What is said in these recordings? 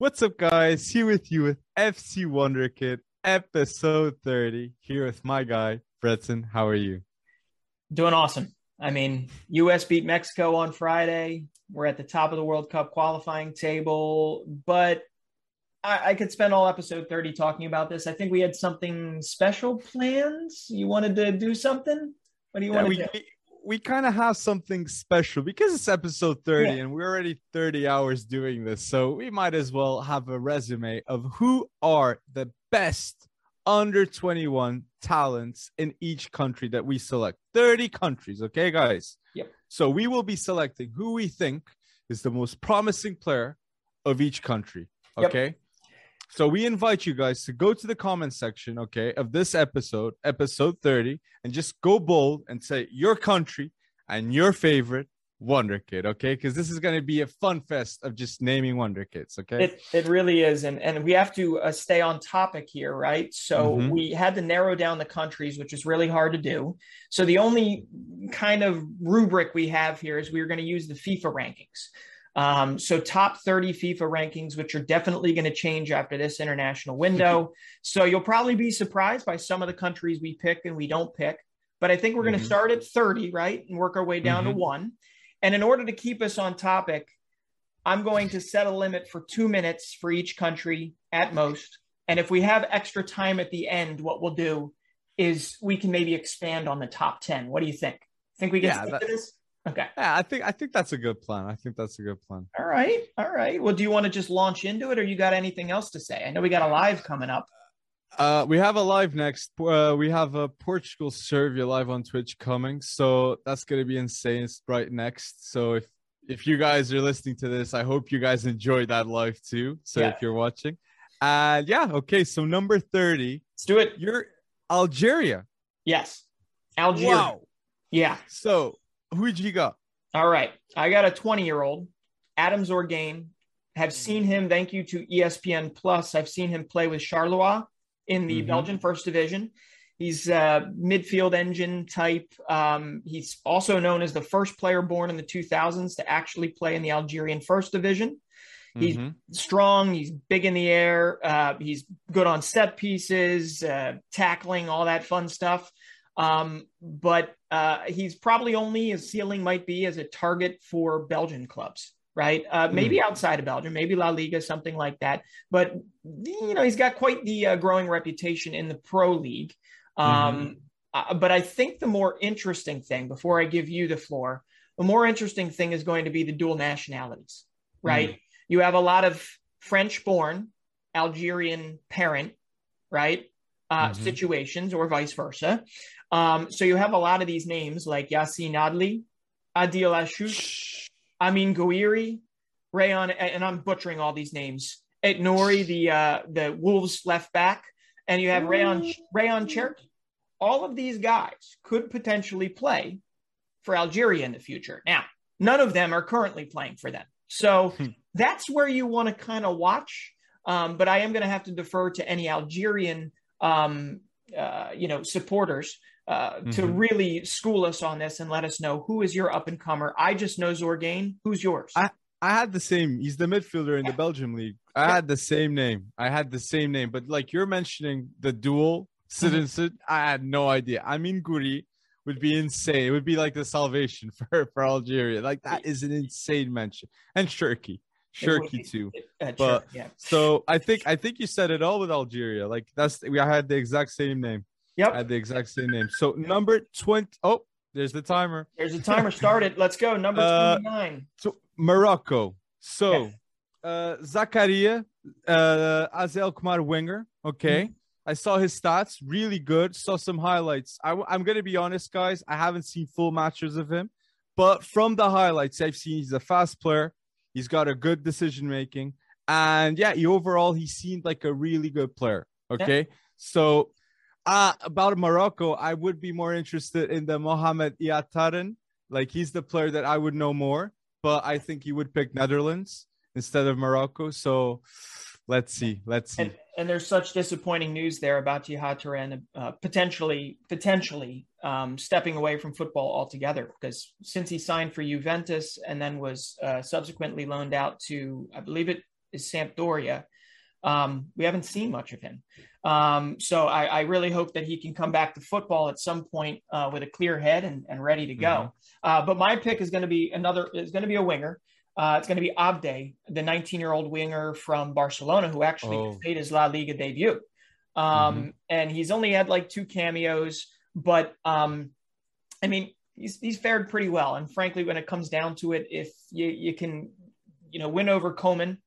What's up, guys? Here with you with FC Wonderkid, episode 30. Here with my guy, Breton. How are you? Doing awesome. I mean, US beat Mexico on Friday. We're at the top of the World Cup qualifying table, but I, I, could spend all episode 30 talking about this. I think we had something special planned. You wanted to do something? What do you yeah, want to we, do? We kind of have something special because it's episode 30 yeah. and we're already 30 hours doing this. So we might as well have a resume of who are the best under 21 talents in each country that we select. 30 countries, okay, guys? Yep. So we will be selecting who we think is the most promising player of each country, okay? Yep. So we invite you guys to go to the comment section, okay, of this episode, episode 30, and just go bold and say your country and your favorite Wonder Kid, okay? Because this is going to be a fun fest of just naming Wonder Kids, okay? It, it really is. And, and we have to uh, stay on topic here, right? So mm-hmm. we had to narrow down the countries, which is really hard to do. So the only kind of rubric we have here is we are going to use the FIFA rankings. Um, so top 30 FIFA rankings, which are definitely going to change after this international window. so you'll probably be surprised by some of the countries we pick and we don't pick. But I think we're mm-hmm. going to start at 30, right? And work our way down mm-hmm. to one. And in order to keep us on topic, I'm going to set a limit for two minutes for each country at most. And if we have extra time at the end, what we'll do is we can maybe expand on the top 10. What do you think? Think we can yeah, that, this? Okay. Yeah, I think I think that's a good plan. I think that's a good plan. All right. All right. Well, do you want to just launch into it or you got anything else to say? I know we got a live coming up. Uh, we have a live next. Uh, we have a Portugal Serbia live on Twitch coming, so that's gonna be insane. It's right next. So if if you guys are listening to this, I hope you guys enjoyed that live too. So yeah. if you're watching, and uh, yeah, okay. So number thirty, let's do it. You're Algeria. Yes, Algeria. Wow. Yeah. So Who'd you got? All right. I got a 20 year old, Adam Zorgane. Have seen him, thank you to ESPN Plus. I've seen him play with Charleroi in the mm-hmm. Belgian First Division. He's a midfield engine type. Um, he's also known as the first player born in the 2000s to actually play in the Algerian First Division. He's mm-hmm. strong. He's big in the air. Uh, he's good on set pieces, uh, tackling, all that fun stuff. Um, but uh, he's probably only his ceiling might be as a target for Belgian clubs, right? Uh, maybe mm. outside of Belgium, maybe La Liga, something like that. But you know, he's got quite the uh, growing reputation in the pro league. Um, mm-hmm. Uh, but I think the more interesting thing, before I give you the floor, the more interesting thing is going to be the dual nationalities, right? Mm. You have a lot of French-born Algerian parent, right? Uh, mm-hmm. situations or vice versa. Um, so you have a lot of these names like Yacine Adli, Adil Achouk, Amin Gouiri, Rayon, and I'm butchering all these names. Aït-Nouri, the uh, the Wolves left back, and you have Rayon Rayan Cherki. All of these guys could potentially play for Algeria in the future. Now, none of them are currently playing for them. So hmm. that's where you want to kind of watch. Um, but I am going to have to defer to any Algerian, um, uh, you know, supporters uh, mm-hmm. to really school us on this and let us know who is your up and comer. I just know Zorgane. Who's yours? I, I had the same. He's the midfielder in yeah. the Belgium league. I yeah. had the same name. I had the same name, but like you're mentioning the dual citizen, mm-hmm. I had no idea. I mean, Gouiri would be insane. It would be like the salvation for for Algeria. Like that is an insane mention. And Cherki. Cherki too. Uh, but yeah. so I think I think you said it all with Algeria. Like that's we I had the exact same name. Yep. Had the exact same name. So number 20. Oh, there's the timer. There's the timer started. Let's go. Number uh, 29. So Morocco. So yes. uh Zakaria, uh Azel Kumar winger. Okay. Mm-hmm. I saw his stats, really good. Saw some highlights. I, am gonna be honest, guys. I haven't seen full matches of him, but from the highlights I've seen, he's a fast player. He's got a good decision making, and yeah, he overall he seemed like a really good player. Okay, yeah. so uh, about Morocco, I would be more interested in the Mohamed Ihattaren. Like he's the player that I would know more, but I think he would pick Netherlands instead of Morocco. So let's see. Let's see. And, and there's such disappointing news there about Ihattaren uh, potentially potentially um, stepping away from football altogether because since he signed for Juventus and then was uh, subsequently loaned out to I believe it is Sampdoria. Um, we haven't seen much of him. Um, so I, I, really hope that he can come back to football at some point uh, with a clear head and, and ready to go. Mm-hmm. Uh, but my pick is going to be another is going to be a winger. Uh, it's going to be Abde, the 19 year old winger from Barcelona, who actually oh. made his La Liga debut. Um, mm-hmm. And he's only had like two cameos, but um, I mean, he's, he's fared pretty well. And frankly, when it comes down to it, if you, you can, you know, win over Koeman,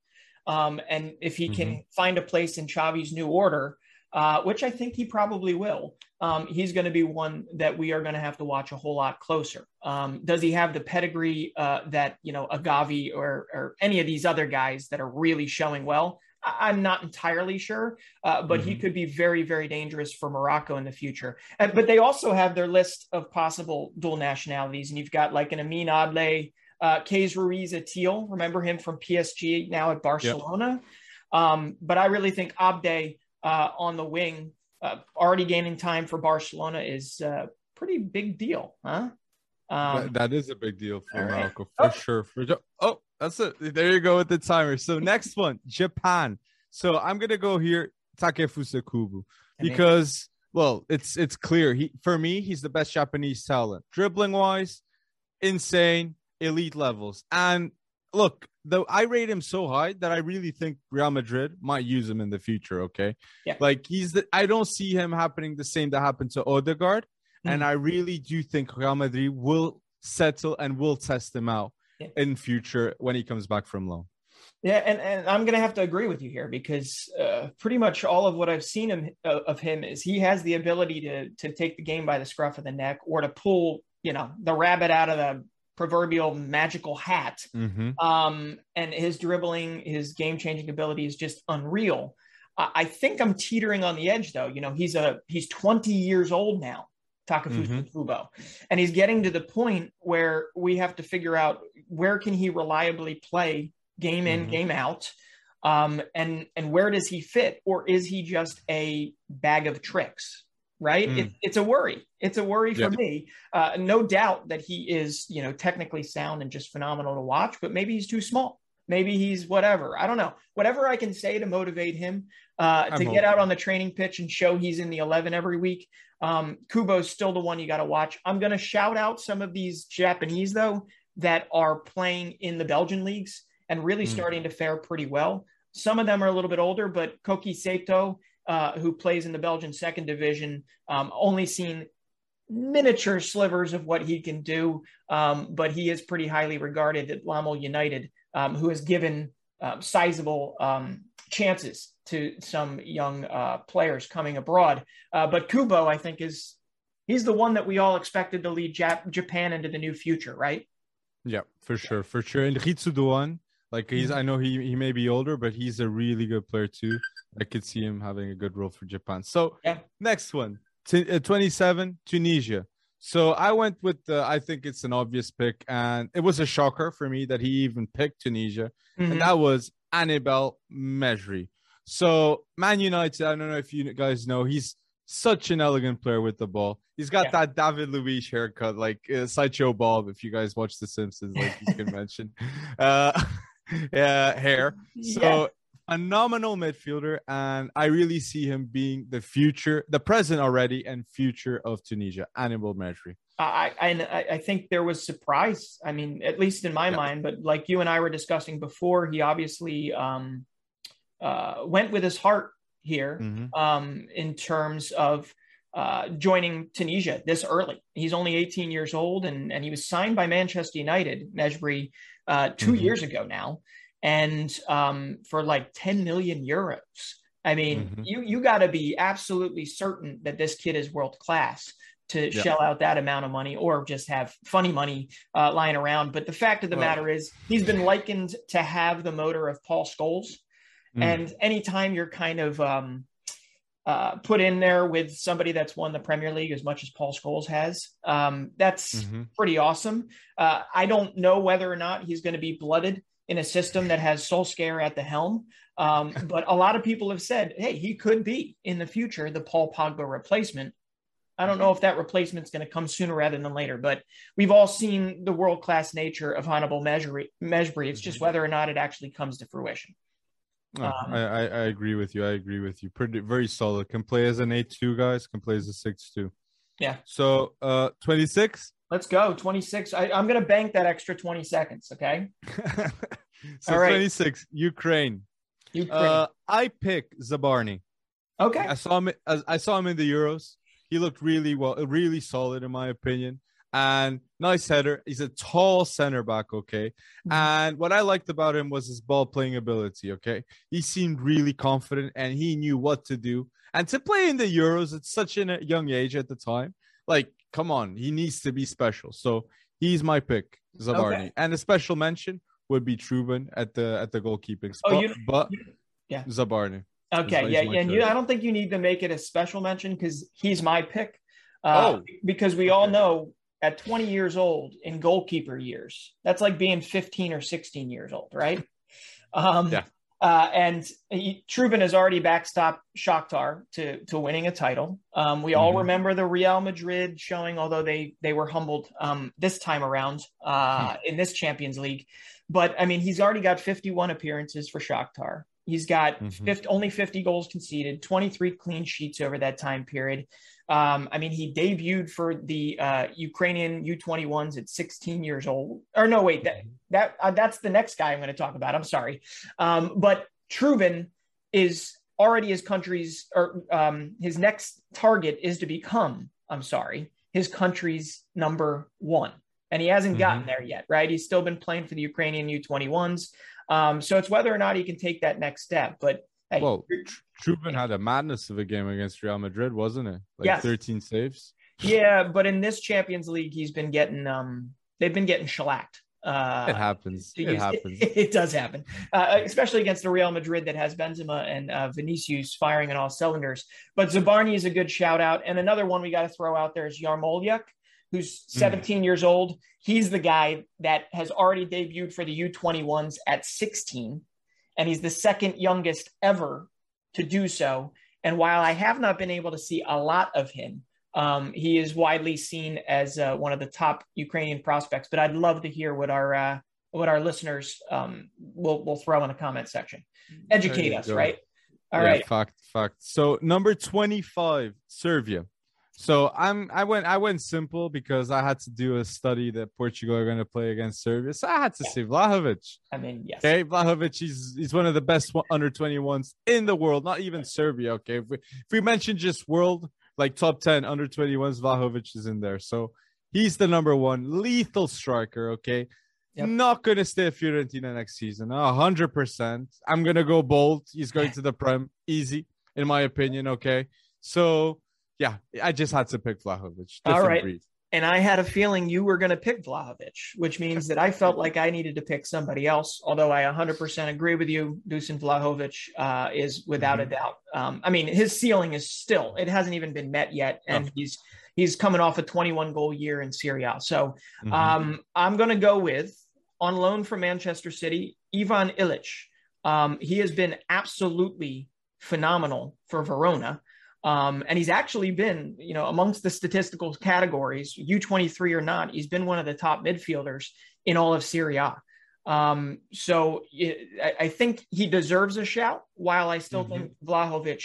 um, and if he mm-hmm. can find a place in Xavi's new order, uh, which I think he probably will, um, he's going to be one that we are going to have to watch a whole lot closer. Um, does he have the pedigree uh, that you know Agavi or, or any of these other guys that are really showing well? I- am not entirely sure, uh, but mm-hmm. he could be very, very dangerous for Morocco in the future. And, but they also have their list of possible dual nationalities, and you've got like an Amin Adli, uh, Kays Ruiz Atil. Remember him from PSG now at Barcelona. Yep. Um, but I really think Abde uh, on the wing, uh, already gaining time for Barcelona, is a pretty big deal, huh? Um, that, that is a big deal for Morocco for oh. sure. For oh, that's it. There you go with the timer. So next one, Japan. So I'm gonna go here, Takefusa Kubo, because well, it's it's clear. He for me, he's the best Japanese talent, dribbling wise, insane, elite levels. And look, though I rate him so high that I really think Real Madrid might use him in the future. Okay, yeah, like he's the. I don't see him happening the same that happened to Odegaard, mm-hmm. and I really do think Real Madrid will settle and will test him out yeah. in future when he comes back from loan. Yeah, and, and I'm going to have to agree with you here because uh, pretty much all of what I've seen him, uh, of him is he has the ability to to take the game by the scruff of the neck or to pull you know the rabbit out of the proverbial magical hat. Mm-hmm. Um, and his dribbling, his game changing ability is just unreal. I think I'm teetering on the edge though. You know, he's a he's 20 years old now, Takefusa mm-hmm. and he's getting to the point where we have to figure out where can he reliably play game in, mm-hmm. game out, um, and and where does he fit, or is he just a bag of tricks? Right? Mm. It, it's a worry. It's a worry for me. Uh, no doubt that he is, you know, technically sound and just phenomenal to watch, but maybe he's too small. Maybe he's whatever. I don't know. Whatever I can say to motivate him uh, to get out on the training pitch and show he's in the 11 every week. Um, Kubo's still the one you got to watch. I'm going to shout out some of these Japanese, though, that are playing in the Belgian leagues and really mm. starting to fare pretty well. Some of them are a little bit older, but Koki Saito uh, who plays in the Belgian second division. Um, only seen miniature slivers of what he can do, um, but he is pretty highly regarded at Lommel United, um, who has given uh, sizable um, chances to some young uh, players coming abroad. Uh, but Kubo, I think, is he's the one that we all expected to lead Jap- Japan into the new future, right? Yeah, for sure, for sure. And Ritsu Doan, like he's, mm-hmm. I know he he may be older, but he's a really good player too. I could see him having a good role for Japan. So yeah. next one, T- uh, 27, Tunisia. So I went with the, I think it's an obvious pick, and it was a shocker for me that he even picked Tunisia, mm-hmm. and that was Hannibal Mejbri. So Man United, I don't know if you guys know, he's such an elegant player with the ball. He's got yeah. that David Luiz haircut, like uh, Sideshow Bob. If you guys watch The Simpsons, like you can mention, uh, yeah, hair. So yeah phenomenal midfielder, and I really see him being the future, the present already, and future of Tunisia. Hannibal Mejbri. I, I I think there was surprise. I mean, at least in my yeah. mind, but like you and I were discussing before, he obviously um, uh, went with his heart here mm-hmm. um, in terms of uh, joining Tunisia this early. He's only 18 years old, and and he was signed by Manchester United, Mejbri, uh, 2 mm-hmm. years ago now and um, for like 10 million euros. I mean, mm-hmm. you you got to be absolutely certain that this kid is world class to yeah. shell out that amount of money or just have funny money uh, lying around. But the fact of the well, matter is, he's been likened to have the motor of Paul Scholes. Mm. And anytime you're kind of um, uh, put in there with somebody that's won the Premier League as much as Paul Scholes has, um, that's mm-hmm. pretty awesome. Uh, I don't know whether or not he's going to be blooded in a system that has Solskjaer at the helm. Um, but a lot of people have said, hey, he could be in the future the Paul Pogba replacement. I don't know if that replacement's going to come sooner rather than later, but we've all seen the world class nature of Hannibal Mejbri. It's just mm-hmm. whether or not it actually comes to fruition. Oh, Um, I, I I agree with you. I agree with you. Pretty very solid. Can play as an eight two guys. Can play as a six two. Yeah. So uh twenty six. Let's go. 26. I, I'm going to bank that extra 20 seconds. Okay. so All right. twenty six. Ukraine. Ukraine. Uh, I pick Zabarny. okay. I saw him. I saw him in the Euros. He looked really well, really solid in my opinion. And nice header. He's a tall center back. Okay. Mhm. And what I liked about him was his ball playing ability. Okay. He seemed really confident and he knew what to do. And to play in the Euros at such a young age at the time, like, come on, he needs to be special. So he's my pick, Zabarny. Okay. And a special mention would be Trubin at the at the goalkeeping Oh, spot. you- but yeah. Zabarny. Okay, he's yeah, and you. I don't think you need to make it a special mention because he's my pick. Uh, Oh. because we all know at 20 years old in goalkeeper years, that's like being 15 or 16 years old, right? Um, Yeah. Uh, and he, Trubin has already backstopped Shakhtar to to winning a title. Um, we all Mhm. remember the Real Madrid showing, although they they were humbled um, this time around uh, in this Champions League. But I mean, he's already got 51 appearances for Shakhtar. He's got Mhm. 50, only 50 goals conceded, 23 clean sheets over that time period. Um, I mean, he debuted for the uh, Ukrainian U21s at 16 years old. Or no, wait, that that uh, that's the next guy I'm going to talk about. I'm sorry, um, but Trubin is already his country's or um, his next target is to become. I'm sorry, his country's number one, and he hasn't gotten there yet. Right? He's still been playing for the Ukrainian U21s. Um, so it's whether or not he can take that next step. But hey, Well, Trubin had a madness of a game against Real Madrid, wasn't it? Like Yes. 13 saves. yeah, but in this Champions League, he's been getting um, they've been getting shellacked. Uh, It happens. It use- happens. It, does happen, uh, especially against the Real Madrid that has Benzema and uh, Vinicius firing on all cylinders. But Zabarny is a good shout out, and another one we got to throw out there is Yarmolyuk, who's Hmm. 17 years old. He's the guy that has already debuted for the U21s at 16, and he's the second youngest ever to do so. And while I have not been able to see a lot of him, um, he is widely seen as uh, one of the top Ukrainian prospects. But I'd love to hear what our uh, what our listeners um, will will throw in the comment section. Educate us, go. right? All Yeah, right. Fact, fact. So number 25, Serbia. So I'm I went I went simple because I had to do a study that Portugal are going to play against Serbia. So I had to Yeah. say Vlahovic. I mean, yes. Okay, Vlahovic, he's he's one of the best under 21s in the world, not even Serbia. Okay, if we, if we mention just world, like top 10 under 21s, Vlahovic is in there. So he's the number one lethal striker. Okay, Yep. not gonna stay at Fiorentina next season. A hundred percent. I'm gonna go bold. He's going to the Prem, easy in my opinion. Okay, so yeah, I just had to pick Vlahovic. All right. breed. And I had a feeling you were going to pick Vlahovic, which means that I felt like I needed to pick somebody else. Although I 100% agree with you, Dusan Vlahovic uh, is without a doubt. Um, I mean, his ceiling is still it hasn't even been met yet, and he's he's coming off a 21 goal year in Serie A. So Mhm. um, I'm going to go with on loan from Manchester City, Ivan Illich. Um, he has been absolutely phenomenal for Verona. Um, and he's actually been, you know, amongst the statistical categories, U23 or not, he's been one of the top midfielders in all of Serie A. Um, so it, I, I think he deserves a shout, while I still Mhm. think Vlahovic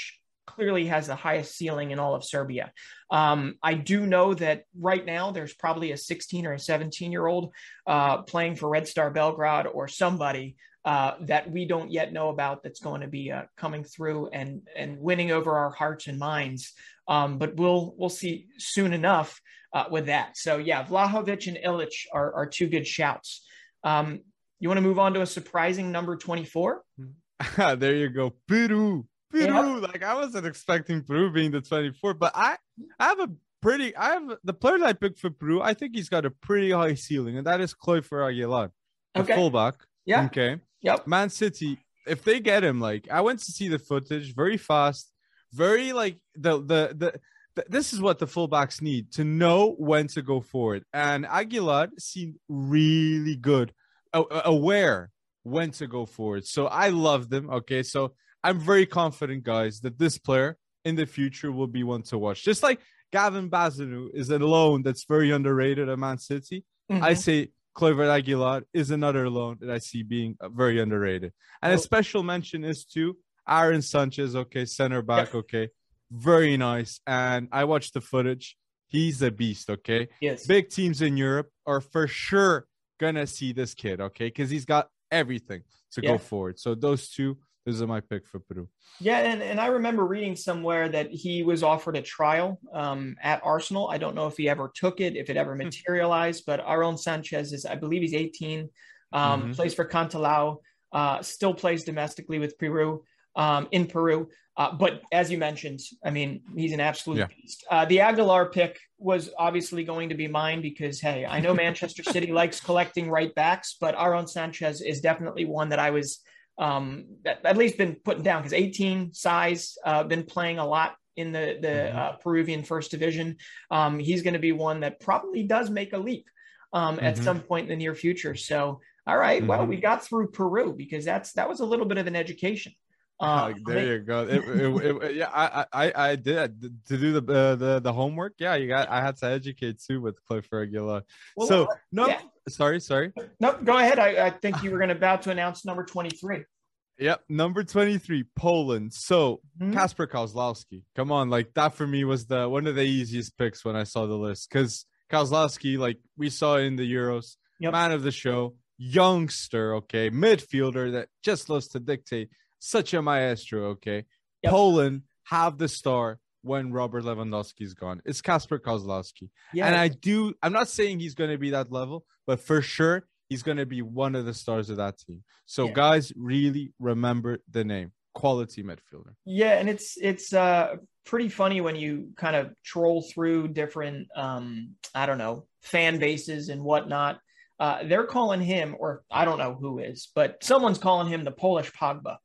clearly has the highest ceiling in all of Serbia. Um, I do know that right now there's probably a 16 or a 17 year old uh, playing for Red Star Belgrade or somebody uh, that we don't yet know about that's going to be uh, coming through and and winning over our hearts and minds. Um, but we'll we'll see soon enough uh, with that. So yeah, Vlahovic and Illich are, are two good shouts. Um, you want to move on to a surprising number 24? there you go. Peru. Peru. Yeah. Like I wasn't expecting Peru being the 24, but I, I have a pretty I have the player that I picked for Peru, I think he's got a pretty high ceiling, and that is Kluiverth Aguilar, the Okay. fullback. Yeah. Okay. Yep. Man City, if they get him, like I went to see the footage, very fast, very like the the the. th- This is what the fullbacks need to know when to go forward. And Aguilar seemed really good, aware when to go forward. So I love them. Okay. So I'm very confident, guys, that this player in the future will be one to watch. Just like Gavin Bazunu is a loan that's very underrated at Man City. I Mhm. say Kluiverth Aguilar is another loan that I see being uh, very underrated. And a Oh. special mention is to Aaron Sanchez. Okay, center back. Okay, very nice. And I watched the footage. He's a beast. Okay, Yes. big teams in Europe are for sure gonna see this kid. Okay, because he's got everything to Yeah. go forward. So those two, are my pick for Peru. Yeah, and, and I remember reading somewhere that he was offered a trial um, at Arsenal. I don't know if he ever took it, if it ever materialized, but Aaron Sanchez is, I believe he's 18, um, Mhm. plays for Cantolao, uh, still plays domestically with Peru, um, in Peru. Uh, but as you mentioned, I mean, he's an absolute Yeah. beast. Uh, the Aguilar pick was obviously going to be mine because, hey, I know Manchester City likes collecting right backs, but Aaron Sanchez is definitely one that I was um, at, at least been putting down because 18 size, uh, been playing a lot in the the Mhm. uh, Peruvian first division. Um, he's going to be one that probably does make a leap um, at Mhm. some point in the near future. So, all right, well, Mhm. we got through Peru because that's that was a little bit of an education. Uh, Ah, there you go. It, it, it, yeah, I, I, I did to do the uh, the the homework. Yeah, you got. I had to educate too with Clifford Aguilar. Well, so no, yeah. sorry, sorry. no, go ahead. I, I think you were going to about to announce number 23. Yep, number twenty three, Poland. So Mhm. Kacper Kozlowski. Come on, like that for me was the one of the easiest picks when I saw the list because Kozlowski, like we saw in the Euros, Yep. man of the show, youngster, okay, midfielder that just loves to dictate, such a maestro, okay. Yep. Poland have the star when Robert Lewandowski's gone. It's Kacper Kozlowski. Yeah, And I do, I'm not saying he's going to be that level, but for sure, he's going to be one of the stars of that team. So, Yeah. guys, really remember the name quality midfielder. Yeah, and it's it's uh pretty funny when you kind of troll through different um I don't know fan bases and whatnot. Uh, they're calling him, or I don't know who is, but someone's calling him the Polish Pogba,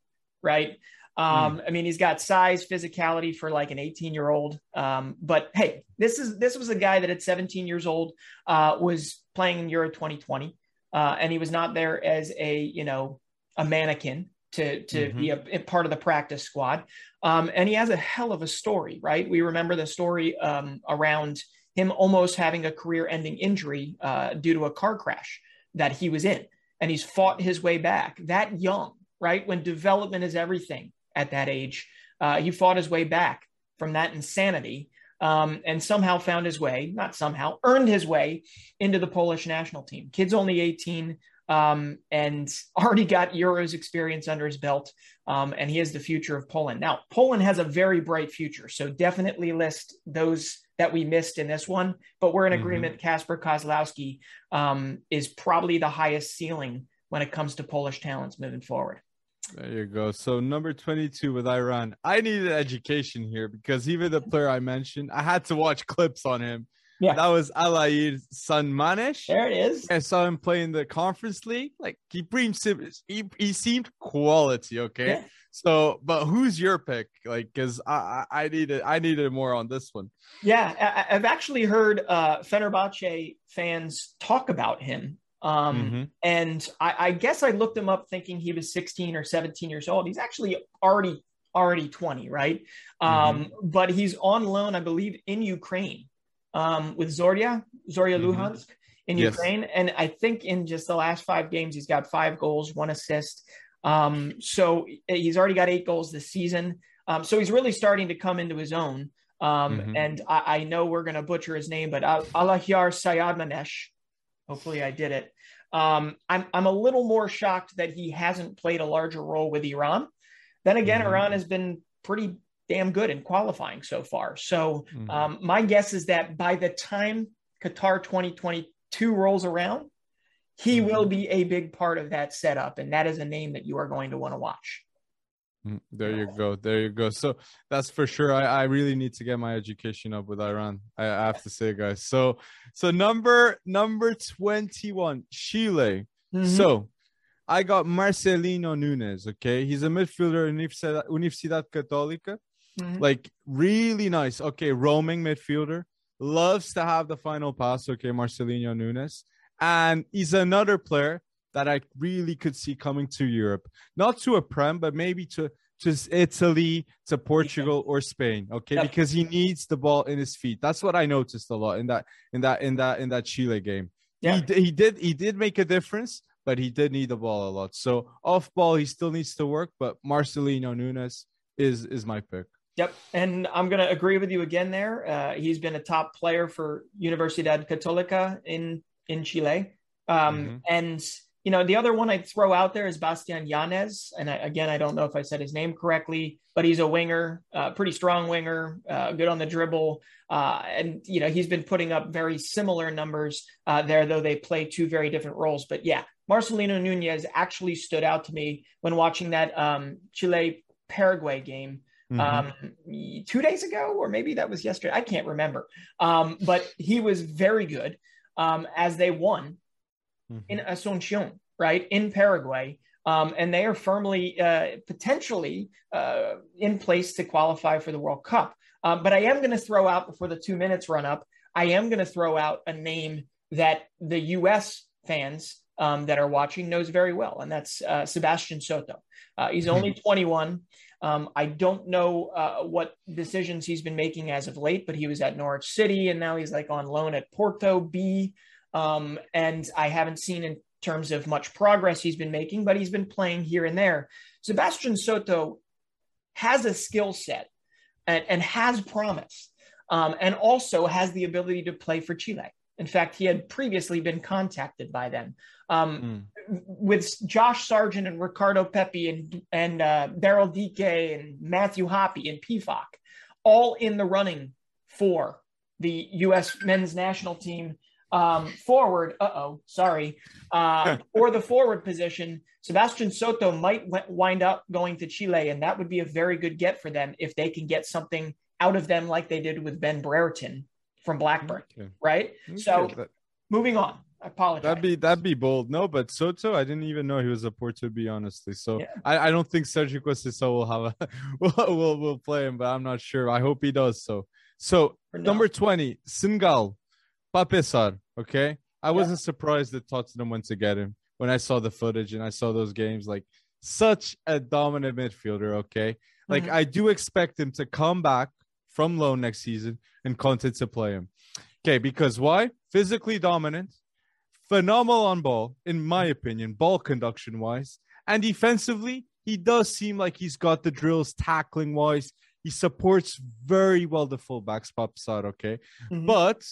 right? Um, I mean, he's got size, physicality for like an 18 year old. Um, but hey, this is this was a guy that at 17 years old uh, was playing in Euro 2020, uh, and he was not there as a you know a mannequin to to Mhm. be a, a part of the practice squad. Um, and he has a hell of a story, right? We remember the story um, around him almost having a career-ending injury uh, due to a car crash that he was in, and he's fought his way back that young, right? When development is everything at that age, uh, he fought his way back from that insanity. Um, and somehow found his way, not somehow, earned his way into the Polish national team. Kid's only 18 um, and already got Euros experience under his belt. Um, and he is the future of Poland. Now, Poland has a very bright future. So definitely list those that we missed in this one. But we're in Mhm. agreement. Kacper Kozlowski um, is probably the highest ceiling when it comes to Polish talents moving forward. There you go. So, number 22 with Iran. I needed education here because even the player I mentioned, I had to watch clips on him. Yeah. That was Alair Sanmanesh. There it is. I saw him play in the conference league. Like he brings he, he seemed quality, okay. Yeah. So, but who's your pick? Like, because I, I needed I needed more on this one. Yeah, I, I've actually heard uh, Fenerbahce fans talk about him. Um, Mhm. And I, I guess I looked him up thinking he was 16 or 17 years old. He's actually already already 20, right? Um, but he's on loan, I believe, in Ukraine um, with Zorya, Zorya Mhm. Luhansk in Yes. Ukraine. And I think in just the last five games, he's got five goals, one assist. Um, so he's already got eight goals this season. Um, so he's really starting to come into his own. Um, Mhm. And I, I know we're going to butcher his name, but Al- Alahiyar Sayadmanesh. Hopefully, I did it. Um, I'm I'm a little more shocked that he hasn't played a larger role with Iran. Then again, Mhm. Iran has been pretty damn good in qualifying so far. So Mhm. um, my guess is that by the time Qatar 2022 rolls around, he Mhm. will be a big part of that setup, and that is a name that you are going to want to watch. Mm, There you go. There you go. So that's for sure. I, I really need to get my education up with Iran. I, I have to say, guys. So so number number 21, Chile. Mhm. So I got Marcelino Nunez. Okay. He's a midfielder in Universidad, Universidad Católica. Mhm. Like really nice. Okay, roaming midfielder. Loves to have the final pass. Okay, Marcelino Nunez. And he's another player that I really could see coming to Europe. Not to a Prem, but maybe to to Italy, to Portugal or Spain. Okay, because he needs the ball in his feet. That's what I noticed a lot in that in that in that in that Chile game. Yeah. He, he did he did make a difference, but he did need the ball a lot. So off ball, he still needs to work. But Marcelino Nunez is is my pick. Yep, and I'm going to agree with you again there. Uh, he's been a top player for Universidad Católica in in Chile, um, mm-hmm. and you know the other one I'd throw out there is Bastian Yanez, and I, again I don't know if I said his name correctly, but he's a winger, uh, pretty strong winger, uh, good on the dribble, uh, and you know he's been putting up very similar numbers uh, there, though they play two very different roles. But yeah, Marcelino Nunez actually stood out to me when watching that um, Chile Paraguay game mm-hmm. um, two days ago, or maybe that was yesterday. I can't remember. Um, but he was very good um, as they won mm-hmm. in Asuncion, right in Paraguay. Um, and they are firmly, uh, potentially uh, in place to qualify for the World Cup. Um, but I am going to throw out before the two minutes run up. I am going to throw out a name that the U.S. fans um, that are watching knows very well, and that's uh, Sebastian Soto. Uh, he's only mm-hmm. 21. Um, I don't know uh, what decisions he's been making as of late, but he was at Norwich City and now he's like on loan at Porto B. Um, and I haven't seen in terms of much progress he's been making, but he's been playing here and there. Sebastian Soto has a skill set and, and, has promise, um, and also has the ability to play for Chile. In fact, he had previously been contacted by them. Um, mm. With Josh Sargent and Ricardo Pepi and, and uh, Daryl Dike and Matthew Hoppe and Pefok, all in the running for the U.S. men's national team um, forward. Uh oh, sorry. Uh, or the forward position, Sebastian Soto might w- wind up going to Chile, and that would be a very good get for them if they can get something out of them like they did with Ben Brereton from Blackburn, okay. right? Okay, so that, moving on. I apologize. That'd be that'd be bold. No, but Soto, I didn't even know he was a port to be honestly. So yeah. I, I don't think Sergio Conceição will have a will will will play him, but I'm not sure. I hope he does so. So number 20, Senegal, Pape Sarr. Okay. I wasn't surprised that Tottenham went to get him when I saw the footage and I saw those games. Like such a dominant midfielder. Okay. Like mm-hmm. I do expect him to come back from loan next season and Conte to play him. Okay, because why? Physically dominant, phenomenal on ball, in my opinion, ball conduction wise, and defensively, he does seem like he's got the drills tackling wise. He supports very well the fullbacks, Sarr, okay? Mm-hmm. But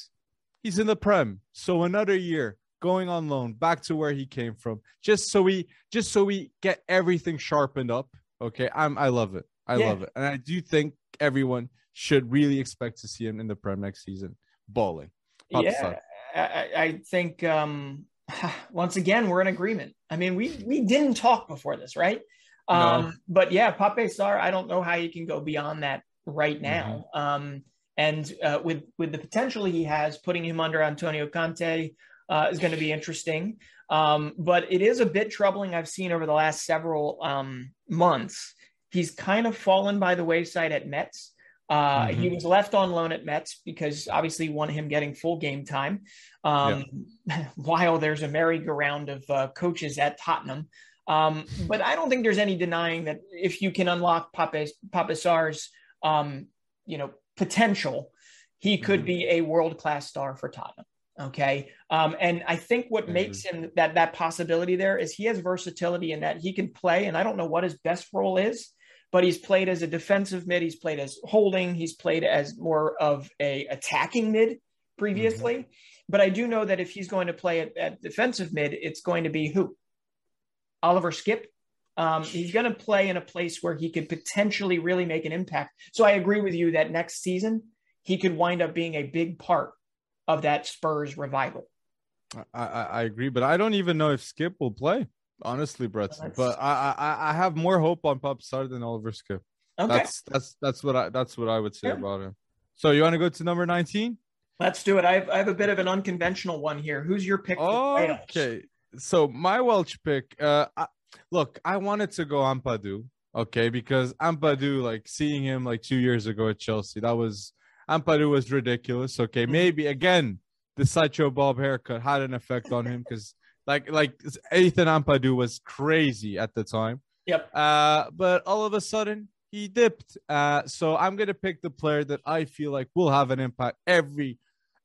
he's in the Prem. So another year going on loan back to where he came from. Just so we just so we get everything sharpened up. Okay. I'm I love it. I yeah. love it. And I do think everyone should really expect to see him in the Prem next season, balling. yeah, I, I, think um, once again we're in agreement. I mean, we we didn't talk before this, right? Um, no. But yeah, Pape Sarr, I don't know how you can go beyond that right now. Mm-hmm. Um, and uh, with with the potential he has, putting him under Antonio Conte uh, is going to be interesting. Um, but it is a bit troubling. I've seen over the last several um, months. He's kind of fallen by the wayside at Metz. Uh, mm-hmm. He was left on loan at Metz because obviously want him getting full game time. Um, yeah. While there's a merry-go-round of uh, coaches at Tottenham, um, but I don't think there's any denying that if you can unlock Pape, Sarr's, um, you know, potential, he could mm-hmm. be a world-class star for Tottenham. Okay, um, and I think what mm-hmm. makes him that that possibility there is he has versatility in that he can play, and I don't know what his best role is but he's played as a defensive mid. He's played as holding. He's played as more of a attacking mid previously. Mm-hmm. But I do know that if he's going to play at, at defensive mid, it's going to be who? Oliver Skipp. Um, he's going to play in a place where he could potentially really make an impact. So I agree with you that next season he could wind up being a big part of that Spurs revival. I, I, I agree, but I don't even know if Skipp will play honestly, Brett. But I, I I have more hope on Pape Sarr than Oliver Skipp. Okay. That's that's that's what I that's what I would say yeah. about him. So you want to go to number 19? Let's do it. I have, I have a bit of an unconventional one here. Who's your pick? okay. So my Welsh pick, uh, I, look, I wanted to go Ampadu, okay, because Ampadu, like seeing him like two years ago at Chelsea, that was Ampadu was ridiculous. Okay, mm-hmm. maybe again the Sideshow Bob haircut had an effect on him because like like Ethan Ampadu was crazy at the time. Yep. Uh, but all of a sudden he dipped. Uh, so I'm gonna pick the player that I feel like will have an impact every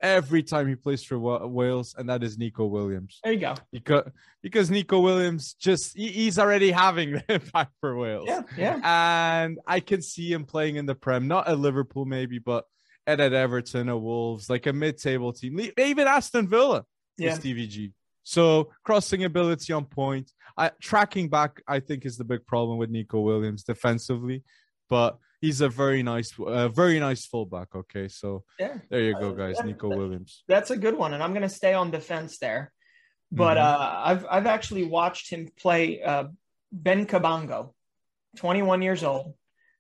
every time he plays for Wales, and that is Neco Williams. There you go. Because because Neco Williams just he, he's already having the impact for Wales. Yeah, yeah. And I can see him playing in the Prem, not at Liverpool maybe, but at, at Everton or Wolves, like a mid-table team, even Aston Villa. Yeah. Stevie G. So crossing ability on point. I, tracking back, I think, is the big problem with Neco Williams defensively, but he's a very nice, uh, very nice fullback. Okay, so yeah, there you go, guys. Uh, that, Williams. That's a good one, and I'm going to stay on defense there. But mm-hmm. uh, I've I've actually watched him play uh, Ben Cabango, 21 years old.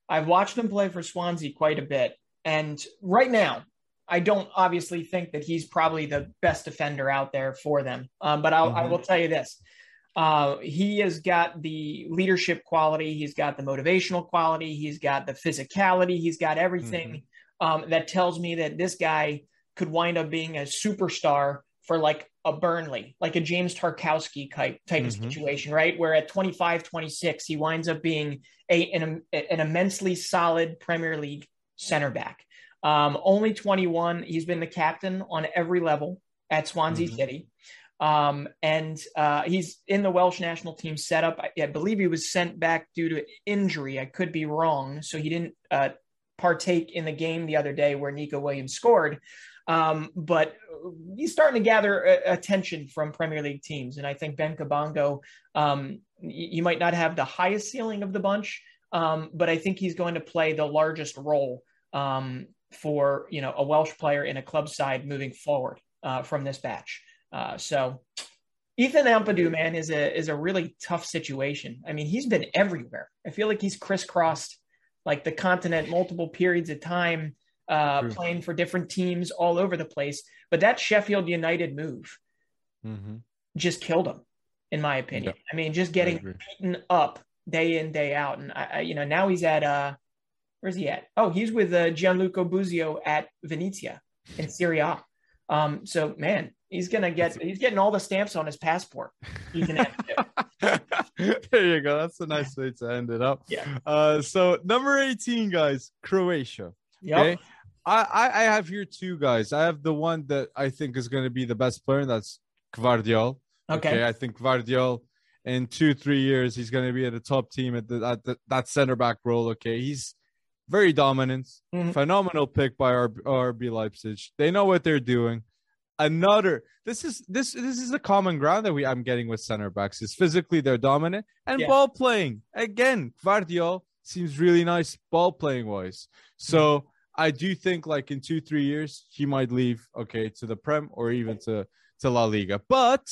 I've watched him play for Swansea quite a bit, and right now I don't obviously think that he's probably the best defender out there for them. Um, but mm-hmm. I will tell you this: uh, he has got the leadership quality, he's got the motivational quality, he's got the physicality, he's got everything mm-hmm. um, that tells me that this guy could wind up being a superstar for like a Burnley, like a James Tarkowski type type mm-hmm. of situation, right? Where at 25, 26, he winds up being a an, an immensely solid Premier League center back. Um, only 21. He's been the captain on every level at Swansea mm-hmm. City. Um, and uh, he's in the Welsh national team setup. I, I, believe he was sent back due to injury. I could be wrong. So he didn't uh, partake in the game the other day where Neco Williams scored. Um, but he's starting to gather uh, attention from Premier League teams. And I think Ben Cabango, um, you might not have the highest ceiling of the bunch, um, but I think he's going to play the largest role um, for you know a Welsh player in a club side moving forward uh, from this batch. Uh, so Ethan Ampadu, man, is a is a really tough situation. I mean, he's been everywhere. I feel like he's crisscrossed like the continent multiple periods of time, uh, playing for different teams all over the place. But that Sheffield United move mm-hmm. just killed him, in my opinion. Yep. I mean, just getting beaten up day in day out, and I, I, you know now he's at uh Where's he at? Oh, he's with uh, Gianluca Busio at Venezia in Serie A. Um, so man, he's gonna get he's getting all the stamps on his passport. there you go. That's a nice way to end it up. Yeah. Uh, so number 18, guys, Croatia. Yep. Okay. I, I have here two guys. I have the one that I think is going to be the best player, and that's Gvardiol. Okay. okay. I think Gvardiol in two, three years, he's going to be at the top team at, the, at the, that center back role. Okay. He's very dominant, mm-hmm. phenomenal pick by RB, RB Leipzig. They know what they're doing. Another this is this this is a common ground that we I'm getting with center backs is physically they're dominant and yeah. ball playing. Again, Gvardiol seems really nice ball playing wise. So mm-hmm. I do think like in two three years he might leave okay to the Prem or even to to La Liga. But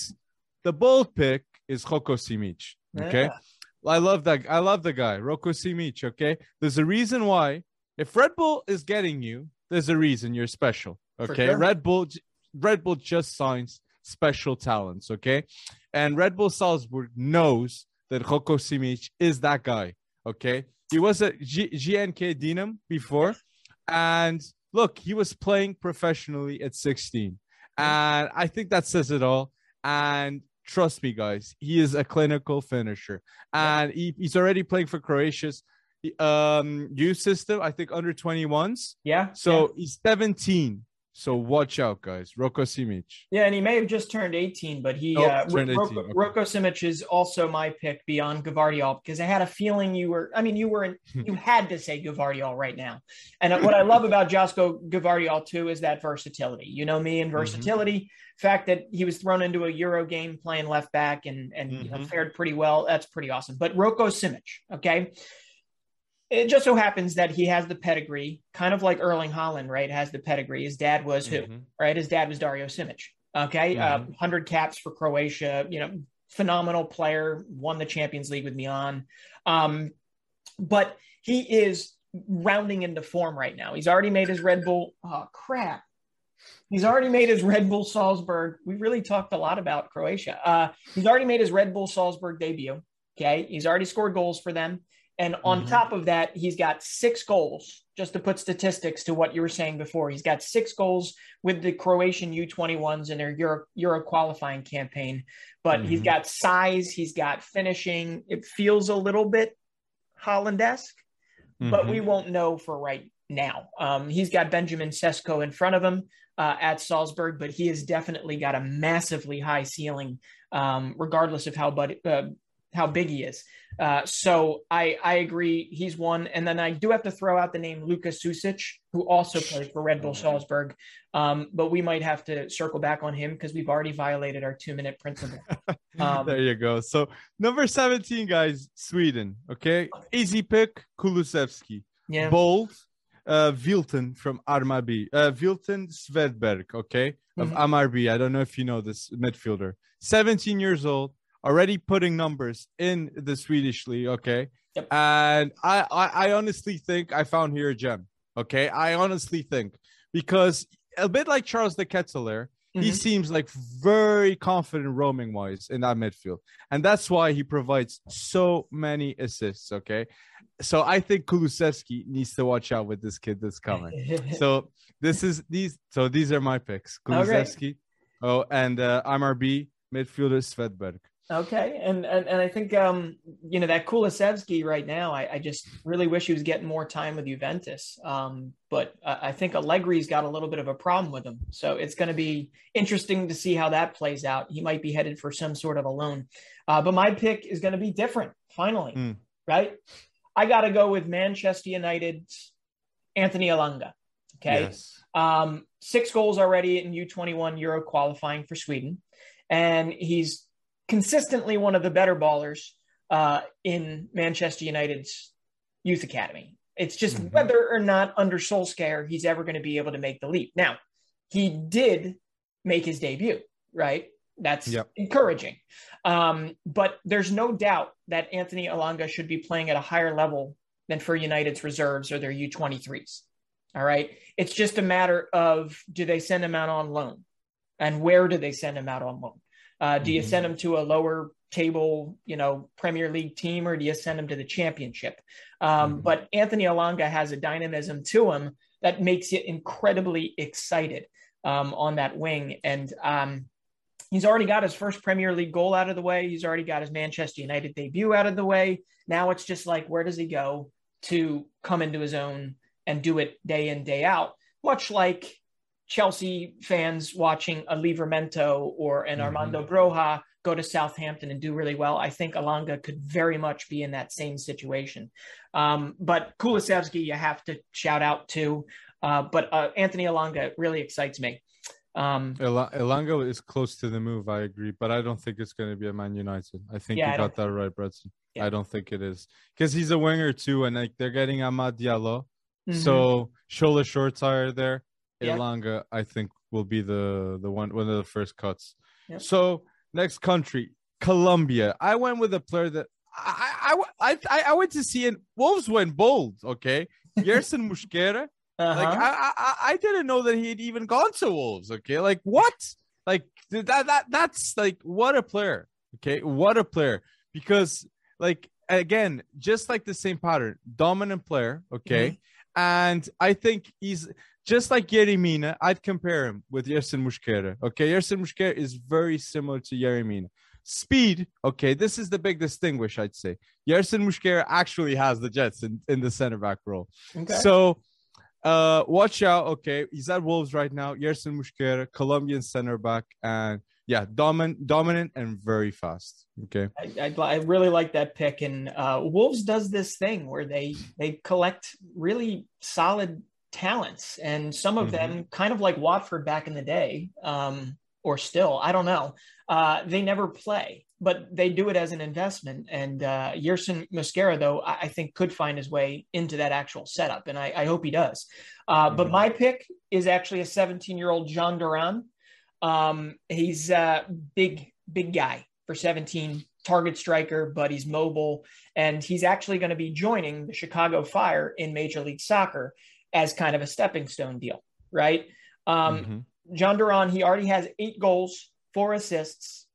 the bold pick is Roko Simic. Okay. Yeah. I love that. I love the guy, Roko Simic. Okay, there's a reason why. If Red Bull is getting you, there's a reason you're special. Okay, sure. Red Bull, Red Bull just signs special talents. Okay, and Red Bull Salzburg knows that Roko Simic is that guy. Okay, he was at G- GNK Dinam before, and look, he was playing professionally at 16, and I think that says it all. And Trust me, guys. He is a clinical finisher, and he, he's already playing for Croatia's um youth system. I think under 21s. Yeah. So yeah. he's 17. So watch out, guys. Roko Simic. Yeah, and he may have just turned 18, but he oh, uh, turned 18. Roko, okay. Roko Simic is also my pick beyond Gvardiol because I had a feeling you were. I mean, you were. In, you had to say Gvardiol right now. And what I love about Josko Gvardiol too is that versatility. You know me and mm-hmm. versatility. Mm-hmm. Fact that he was thrown into a Euro game playing left back and and mm-hmm. you know, mm-hmm. fared pretty well. That's pretty awesome. But Roko Simic, okay it just so happens that he has the pedigree, kind of like Erling Haaland, right? Has the pedigree. His dad was who, mm-hmm. right? His dad was Dario Simic. Okay, uh, mm-hmm. uh, hundred caps for Croatia. You know, phenomenal player. Won the Champions League with Milan. Um, but he is rounding into form right now. He's already made his Red Bull. Oh crap! He's already made his Red Bull Salzburg. We really talked a lot about Croatia. Uh, he's already made his Red Bull Salzburg debut. Okay, he's already scored goals for them. And on mm-hmm. top of that, he's got six goals, just to put statistics to what you were saying before. He's got six goals with the Croatian U21s in their Euro, Euro qualifying campaign. But mm-hmm. he's got size, he's got finishing. It feels a little bit Haaland esque, mm-hmm. but we won't know for right now. Um, he's got Benjamin Sesko in front of him uh, at Salzburg, but he has definitely got a massively high ceiling, um, regardless of how but, uh, how big he is. Uh, so I I agree he's one, and then I do have to throw out the name Lucas Sucic, who also played for Red Bull Salzburg. Um, but we might have to circle back on him because we've already violated our two minute principle. Um, there you go. So number seventeen, guys, Sweden. Okay, easy pick, Kulusevski. Yeah, bold. Uh, Wilton from Hammarby, uh, Wilton Svedberg, okay, of mm-hmm. Hammarby. I don't know if you know this midfielder. 17 years old, already putting numbers in the Swedish league. Okay. Yep. And I, I, I honestly think I found here a gem. Okay. I honestly think because a bit like Charles de Ketelaere, mm-hmm. he seems like very confident roaming wise in that midfield. And that's why he provides so many assists. Okay. So I think Kulusevski needs to watch out with this kid that's coming. so this is these. So these are my picks Kulusevski. Oh, and uh, Hammarby midfielder Svedberg. Okay, and and, and I think um, you know that Kulusevski right now. I, I just really wish he was getting more time with Juventus. Um, but uh, I think Allegri's got a little bit of a problem with him, so it's going to be interesting to see how that plays out. He might be headed for some sort of a loan, uh, but my pick is going to be different. Finally, mm. right? I got to go with Manchester United's Anthony Elanga. Okay, yes. um, six goals already in U21 Euro qualifying for Sweden, and he's consistently one of the better ballers uh, in Manchester United's youth academy. It's just mm-hmm. whether or not under Solskjaer he's ever going to be able to make the leap. Now, he did make his debut, right? That's yep. encouraging. Um, but there's no doubt that Anthony Elanga should be playing at a higher level than for United's reserves or their U23s. All right. It's just a matter of do they send him out on loan? And where do they send him out on loan? Uh, do you mm-hmm. send him to a lower table, you know, Premier League team, or do you send him to the championship? Um, mm-hmm. But Anthony Elanga has a dynamism to him that makes you incredibly excited um, on that wing. And um, he's already got his first Premier League goal out of the way. He's already got his Manchester United debut out of the way. Now it's just like, where does he go to come into his own and do it day in, day out? Much like Chelsea fans watching a Livramento or an mm-hmm. Armando Broja go to Southampton and do really well. I think Elanga could very much be in that same situation. Um, but Kulusevski, you have to shout out to. Uh, but uh, Anthony Elanga really excites me. Um, El- Elanga is close to the move. I agree, but I don't think it's going to be a Man United. I think yeah, you got that right, Bretson. Yeah. I don't think it is because he's a winger too, and like they're getting Amad Diallo. Mm-hmm. So Shola Shorts are there. Yep. I think, will be the the one one of the first cuts. Yep. So next country, Colombia. I went with a player that I I I, I went to see and Wolves went bold. Okay, Yerson Mosquera. Uh-huh. Like I, I I didn't know that he had even gone to Wolves. Okay, like what? Like that that that's like what a player. Okay, what a player. Because like again, just like the same pattern, dominant player. Okay, mm-hmm. and I think he's just like Yerry Mina, I'd compare him with Yerson Mosquera. Okay, Yerson Mosquera is very similar to Yerry Mina. Speed, okay, this is the big distinguish, I'd say. Yerson Mosquera actually has the Jets in, in the center back role. Okay. So uh watch out. Okay, he's at Wolves right now. Yerson Mosquera, Colombian center back, and yeah, dominant, dominant, and very fast. Okay, I, I, I really like that pick. And uh, Wolves does this thing where they they collect really solid talents, and some of mm-hmm. them, kind of like Watford back in the day, um, or still, I don't know. Uh, they never play, but they do it as an investment. And uh, Yerson Mosquera, though, I, I, think could find his way into that actual setup, and I, I hope he does. Uh, mm-hmm. But my pick is actually a 17 year old Jhon Duran. Um, he's a big, big guy for 17, target striker, but he's mobile. And he's actually going to be joining the Chicago Fire in Major League Soccer as kind of a stepping stone deal, right? Um, mm-hmm. Jhon Duran, he already has eight goals, four assists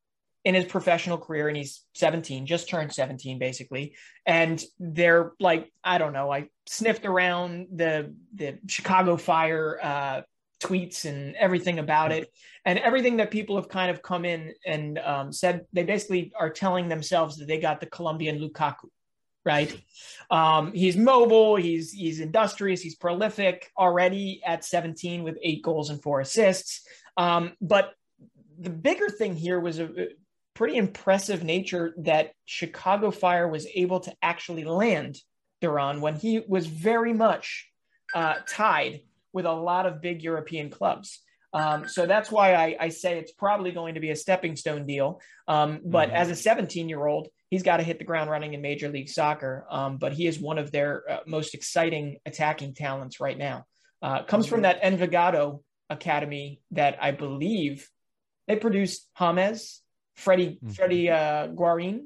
in his professional career, and he's 17, just turned 17, basically. And they're like, I don't know, I sniffed around the the Chicago Fire uh, tweets and everything about it, and everything that people have kind of come in and um, said. They basically are telling themselves that they got the Colombian Lukaku, right? Um, he's mobile, he's he's industrious, he's prolific already at 17 with eight goals and four assists. Um, but the bigger thing here was a, pretty impressive nature that Chicago Fire was able to actually land Duran when he was very much uh, tied with a lot of big European clubs. Um, so that's why I, I, say it's probably going to be a stepping stone deal. Um, but mm-hmm. as a 17 year old, he's got to hit the ground running in Major League Soccer. Um, but he is one of their uh, most exciting attacking talents right now. Uh, comes from that Envigado academy that I believe they produced James, Freddie, mm-hmm. Freddie uh, Guarin.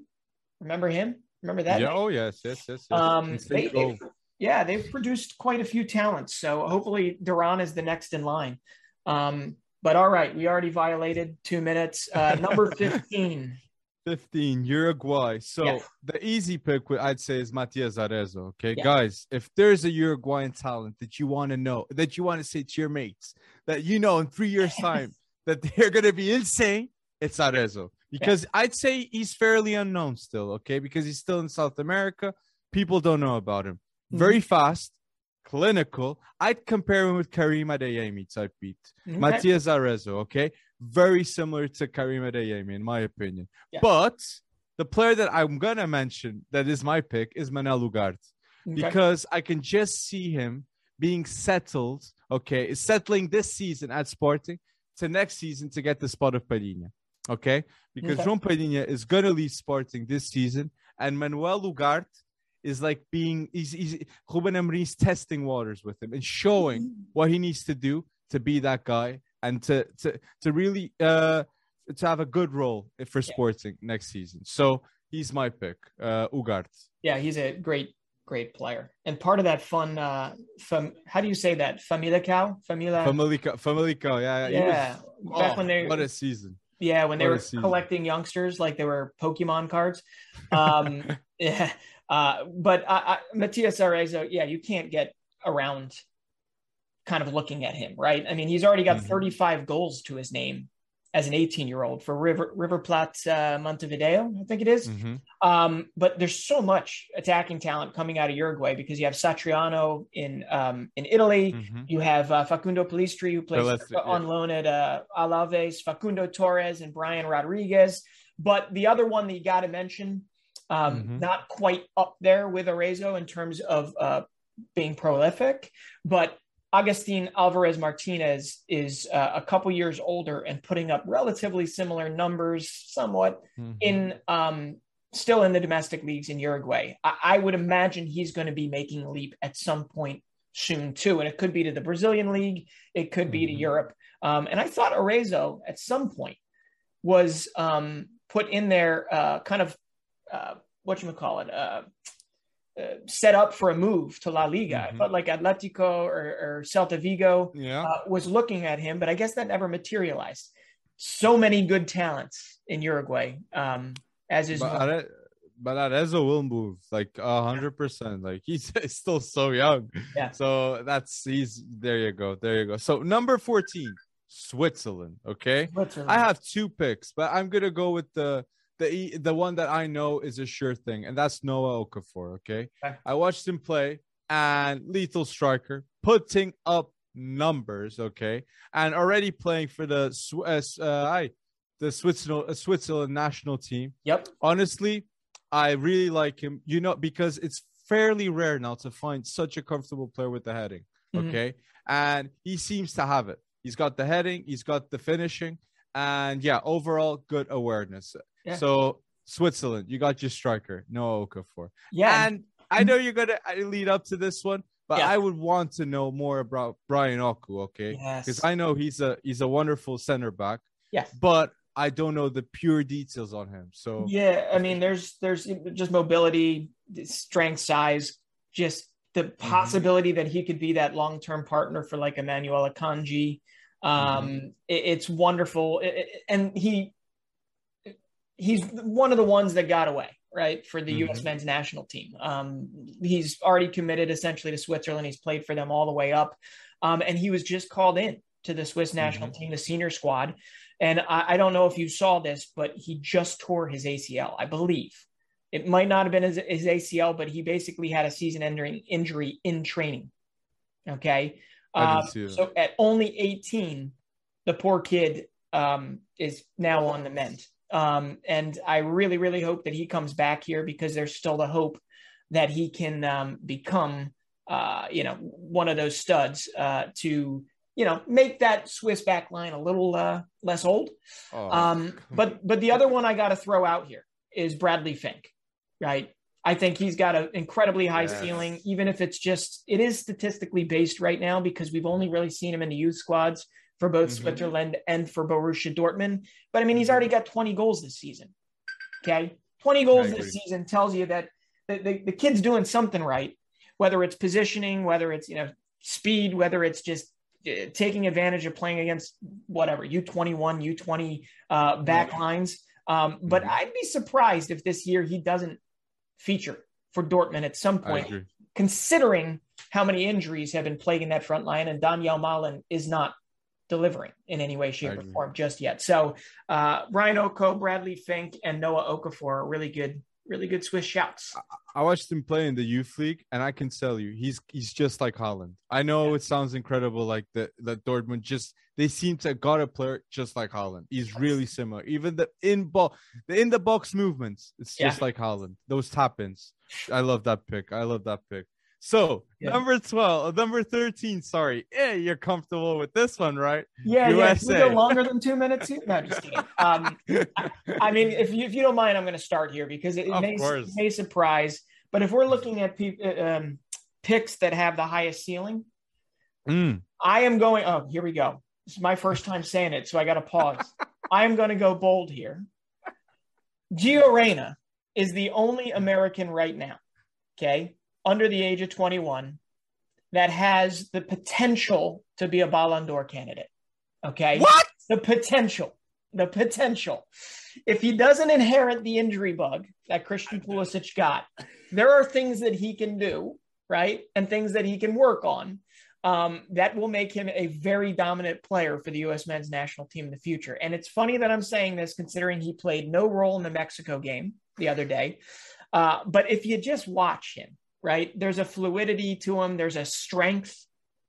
Remember him? Remember that? Yeah. Oh yes, yes, yes. yes. Um, they, they, yeah, they've produced quite a few talents. So hopefully Duran is the next in line. Um, but all right, we already violated two minutes. Uh, number 15. 15, Uruguay. So the easy pick, I'd say, is Matias Arezo. Okay, yeah. guys, if there's a Uruguayan talent that you want to know, that you want to say to your mates, that you know in three years' time that they're going to be insane, it's Arezo. Because yeah. I'd say he's fairly unknown still, okay, because he's still in South America. People don't know about him. Mm-hmm. Very fast, clinical. I'd compare him with Karim Adeyemi type beat. Okay. Matias Arezo, okay? Very similar to Karim Adeyemi, in my opinion. Yeah. But the player that I'm going to mention that is my pick is Manuel Ugarte okay. because I can just see him being settled, okay, settling this season at Sporting to next season to get the spot of Palhinha, okay? Because okay. João Palhinha is going to leave Sporting this season and Manuel Ugarte is like being he's, he's Ruben Amorim's testing waters with him and showing mm-hmm. what he needs to do to be that guy and to to to really uh to have a good role for Sporting yeah. next season. So he's my pick, uh Ugarte. Yeah, he's a great great player. And part of that fun uh fam, how do you say that? Famalicão? Famila Famalicão, Famalicão. Yeah, yeah. Was, Back oh, when they what a season. Yeah, when they what were collecting youngsters like they were Pokemon cards. Um yeah. Uh, but I, I, Matias Arezo, yeah, you can't get around kind of looking at him, right? I mean, he's already got mm-hmm. 35 goals to his name as an 18 year old for River River Plate uh, Montevideo, I think it is. Mm-hmm. Um, but there's so much attacking talent coming out of Uruguay because you have Satriano in um, in Italy, mm-hmm. you have uh, Facundo Pellistri who plays on yeah. loan at uh, Alaves, Facundo Torres and Brian Rodriguez. But the other one that you got to mention um, mm-hmm. Not quite up there with Arezo in terms of uh, being prolific, but Agustin Alvarez Martinez is uh, a couple years older and putting up relatively similar numbers, somewhat mm-hmm. in um, still in the domestic leagues in Uruguay. I, I would imagine he's going to be making a leap at some point soon too, and it could be to the Brazilian league, it could be mm-hmm. to Europe. Um, and I thought Arezo at some point was um, put in there, uh, kind of uh, what you would call it, uh, set up for a move to La Liga. Mm-hmm. I felt like Atletico or, or Celta Vigo yeah. uh, was looking at him, but I guess that never materialized. So many good talents in Uruguay, um, as is. But, Are- but Arezo will move like a hundred percent. Like he's still so young. Yeah. So that's he's there. You go. There you go. So number fourteen, Switzerland. Okay. Switzerland. I have two picks, but I'm gonna go with the the the one that I know is a sure thing, and that's Noah Okafor. Okay, okay. I watched him play, and lethal striker, putting up numbers. Okay, and already playing for the uh, uh, the Switzerland uh, Switzerland national team. Yep. Honestly, I really like him. You know, because it's fairly rare now to find such a comfortable player with the heading. Mm-hmm. Okay, mm-hmm. and he seems to have it. He's got the heading. He's got the finishing and yeah, overall good awareness. Yeah. So Switzerland, you got your striker, Noah Okafor. Yeah, and I know you're gonna uh, lead up to this one, but yeah. I would want to know more about Bryan Okoh, okay? Because yes. I know he's a he's a wonderful center back. Yes, but I don't know the pure details on him. So yeah, I mean, there's there's just mobility, strength, size, just the mm-hmm. possibility mm-hmm. that he could be that long term partner for like Emmanuel Akanji. Um, mm-hmm. it, it's wonderful, it, it, and he he's one of the ones that got away right for the mm-hmm. U.S. men's national team. Um, he's already committed essentially to Switzerland. He's played for them all the way up, um, and he was just called in to the Swiss national mm-hmm. team, the senior squad. And I, I, don't know if you saw this, but he just tore his ACL, I believe. It might not have been his, his ACL, but he basically had a season-ending injury in training. Okay, uh, so at only 18, the poor kid um, is now on the mend. Um, and I really, really hope that he comes back here because there's still the hope that he can um, become, uh, you know, one of those studs uh, to, you know, make that Swiss back line a little uh, less old. Oh. Um, but but the other one I got to throw out here is Bradley Fink, right? I think he's got an incredibly high yes. ceiling, even if it's just it is statistically based right now because we've only really seen him in the youth squads for both mm-hmm. Switzerland and for Borussia Dortmund. But I mean, he's already got 20 goals this season. Okay. 20 goals this season tells you that the, the, the kid's doing something right, whether it's positioning, whether it's, you know, speed, whether it's just uh, taking advantage of playing against whatever U21, U20 uh, back lines. Um, but mm-hmm. I'd be surprised if this year he doesn't feature for Dortmund at some point, considering how many injuries have been plaguing that front line. And Donyell Malen is not delivering in any way, shape, or form just yet. So uh, Ryan Okoh, Bradley Fink, and Noah Okafor are really good, really good Swiss shouts. I watched him play in the youth league, and I can tell you, he's he's just like Haaland. I know yeah. it sounds incredible, like that that Dortmund just they seem to got a player just like Haaland. He's really similar. Even the in ball, the in the box movements, it's just like Haaland. Those tap ins. I love that pick. I love that pick. So yeah. number 12, uh, number 13, sorry. Yeah, you're comfortable with this one, right? Yeah, USA. yeah. We go longer than two minutes here? No, just kidding. Um, I, I, mean, if you, if you don't mind, I'm going to start here because it, it may, may, surprise. But if we're looking at pe- uh, um, picks that have the highest ceiling, mm. I am going. Oh, here we go. This is my first time saying it, so I got to pause. I am going to go bold here. Gio Reyna is the only American right now. Okay under the age of 21 that has the potential to be a Ballon d'Or candidate. Okay. What? The potential. The potential. If he doesn't inherit the injury bug that Christian Pulisic got, there are things that he can do, right? And things that he can work on um, that will make him a very dominant player for the U.S. men's national team in the future. And it's funny that I'm saying this considering he played no role in the Mexico game the other day. Uh, but if you just watch him, right? There's a fluidity to him. There's a strength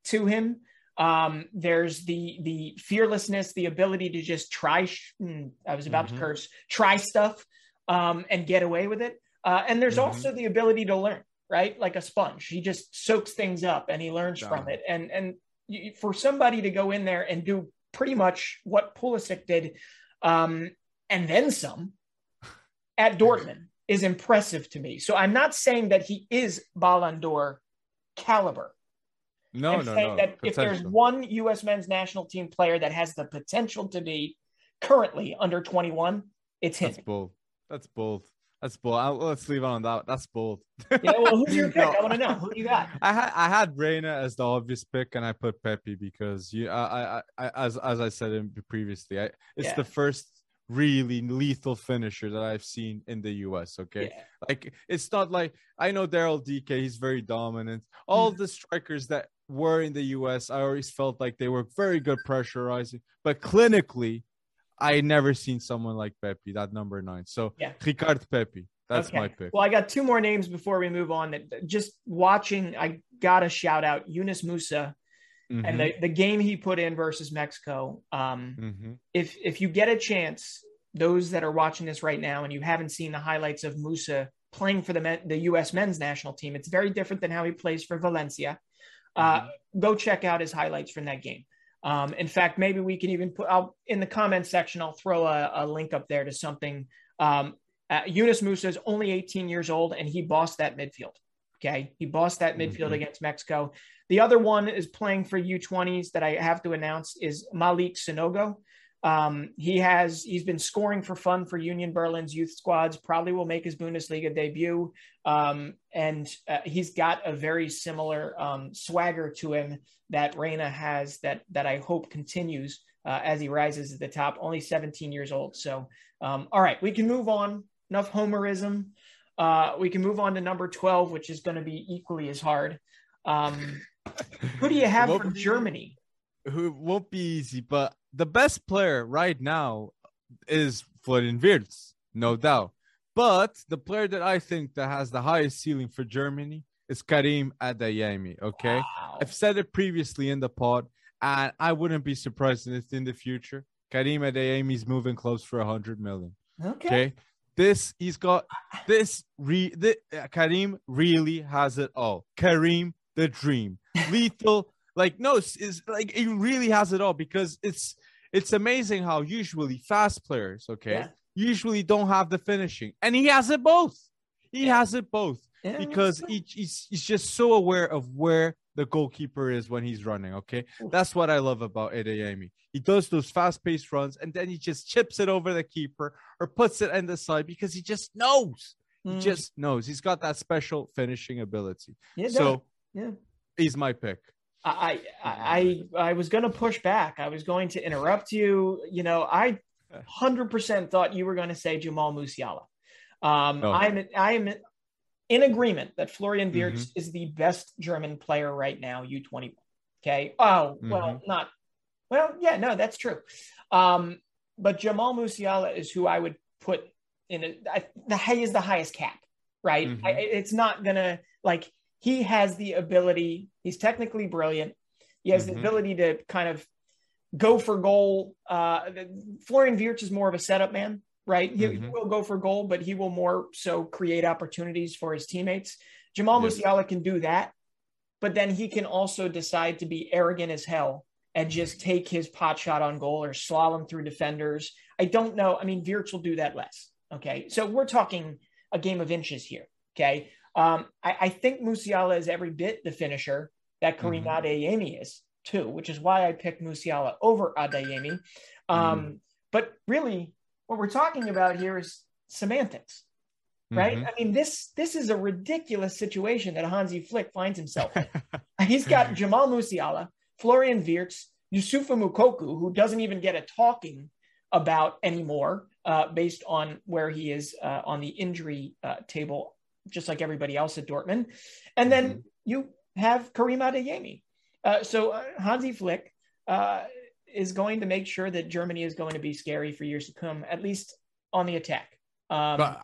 to him. Um, there's the the fearlessness, the ability to just try. Sh- hmm, I was about mm-hmm. to curse. Try stuff um, and get away with it. Uh, and there's mm-hmm. also the ability to learn, right? Like a sponge. He just soaks things up and he learns from it. And and for somebody to go in there and do pretty much what Pulisic did, um, and then some at Dortmund is impressive to me. So I'm not saying that he is Ballon d'Or caliber. No, I'm no, no. That if there's one U.S. men's national team player that has the potential to be currently under 21, it's him. That's bold. That's bold. That's bold. I'll, let's leave it on that. That's bold. yeah, well, who's your pick? no. I want to know who you got. I had I had Reyna as the obvious pick, and I put Pepi because you. I, I, I as as I said in previously, I, it's yeah. the first really lethal finisher that I've seen in the US. Okay. Yeah. Like it's not like I know Daryl Dike, he's very dominant. All mm. the strikers that were in the US, I always felt like they were very good pressurizing, but clinically, I never seen someone like Pepi, that number nine. So yeah. Ricard Pepi. That's okay. my pick. Well, I got two more names before we move on. That just watching, I gotta shout out Yunus Musah mm-hmm. and the, the game he put in versus Mexico. Um, mm-hmm. If if you get a chance, those that are watching this right now and you haven't seen the highlights of Musah playing for the men, the U.S. men's national team, it's very different than how he plays for Valencia. Uh, mm-hmm. Go check out his highlights from that game. Um, in fact, maybe we can even put I'll, in the comment section. I'll throw a, a link up there to something. Um, uh, Yunus Musah is only 18 years old, and he bossed that midfield. Okay, he bossed that midfield mm-hmm. against Mexico. The other one is playing for U20s that I have to announce is Malik Sanogo. Um, he has he's been scoring for fun for Union Berlin's youth squads. Probably will make his Bundesliga debut, um, and uh, he's got a very similar um, swagger to him that Reyna has. That that I hope continues uh, as he rises to the top. Only 17 years old. So, um, all right, we can move on. Enough homerism. Uh, we can move on to number 12, which is going to be equally as hard. Um, who do you have from be, Germany? Who won't be easy, but the best player right now is Florian Wirtz, no doubt. But the player that I think that has the highest ceiling for Germany is Karim Adeyemi. Okay, Wow. I've said it previously in the pod, and I wouldn't be surprised if in the future Karim Adeyemi is moving close for hundred million. Okay. Okay, this he's got this. Re the, uh, Karim really has it all. Karim the dream, lethal. Like no, it's like he really has it all because it's it's amazing how usually fast players, okay, Yeah. usually don't have the finishing, and he has it both. He Yeah. has it both Yeah, because he, he's, he's just so aware of where the goalkeeper is when he's running. Okay, that's what I love about Adeyemi. He does those fast-paced runs, and then he just chips it over the keeper or puts it in the side because he just knows. He Mm, just knows. He's got that special finishing ability. yeah. So yeah. he's my pick. I, I I I was going to push back. I was going to interrupt you. You know, I hundred percent thought you were going to say Jamal Musiala. Um, No. I'm I'm in agreement that Florian Wirtz Mm-hmm. is the best German player right now. U twenty one. Okay. Oh well, Mm-hmm. not well. Yeah, no, that's true. Um, but Jamal Musiala is who I would put in a, I, the he is the highest cap, right? Mhm. I, it's not gonna like he has the ability. He's technically brilliant. He has Mhm. the ability to kind of go for goal. Uh, Florian Wirtz is more of a setup man, right? He, Mhm. will go for goal, but he will more so create opportunities for his teammates. Jamal Yes. Musiala can do that, but then he can also decide to be arrogant as hell and just take his pot shot on goal or slalom through defenders. I don't know. I mean, Wirtz will do that less. Okay. So we're talking a game of inches here. Okay. Um, I, I think Musiala is every bit the finisher that Karim Mhm. Adeyemi is too, which is why I picked Musiala over Adeyemi. Um, But really, what we're talking about here is semantics right? Mhm. I mean, this this is a ridiculous situation that Hansi Flick finds himself in. He's got Jamal Musiala, Florian Wirtz, Youssoufa Moukoko, who doesn't even get a talking about anymore, uh, based on where he is uh, on the injury uh, table, just like everybody else at Dortmund. And then Mhm. you have Karim Adeyemi. Uh, so uh, Hansi Flick uh, is going to make sure that Germany is going to be scary for years to come, at least on the attack. Um, But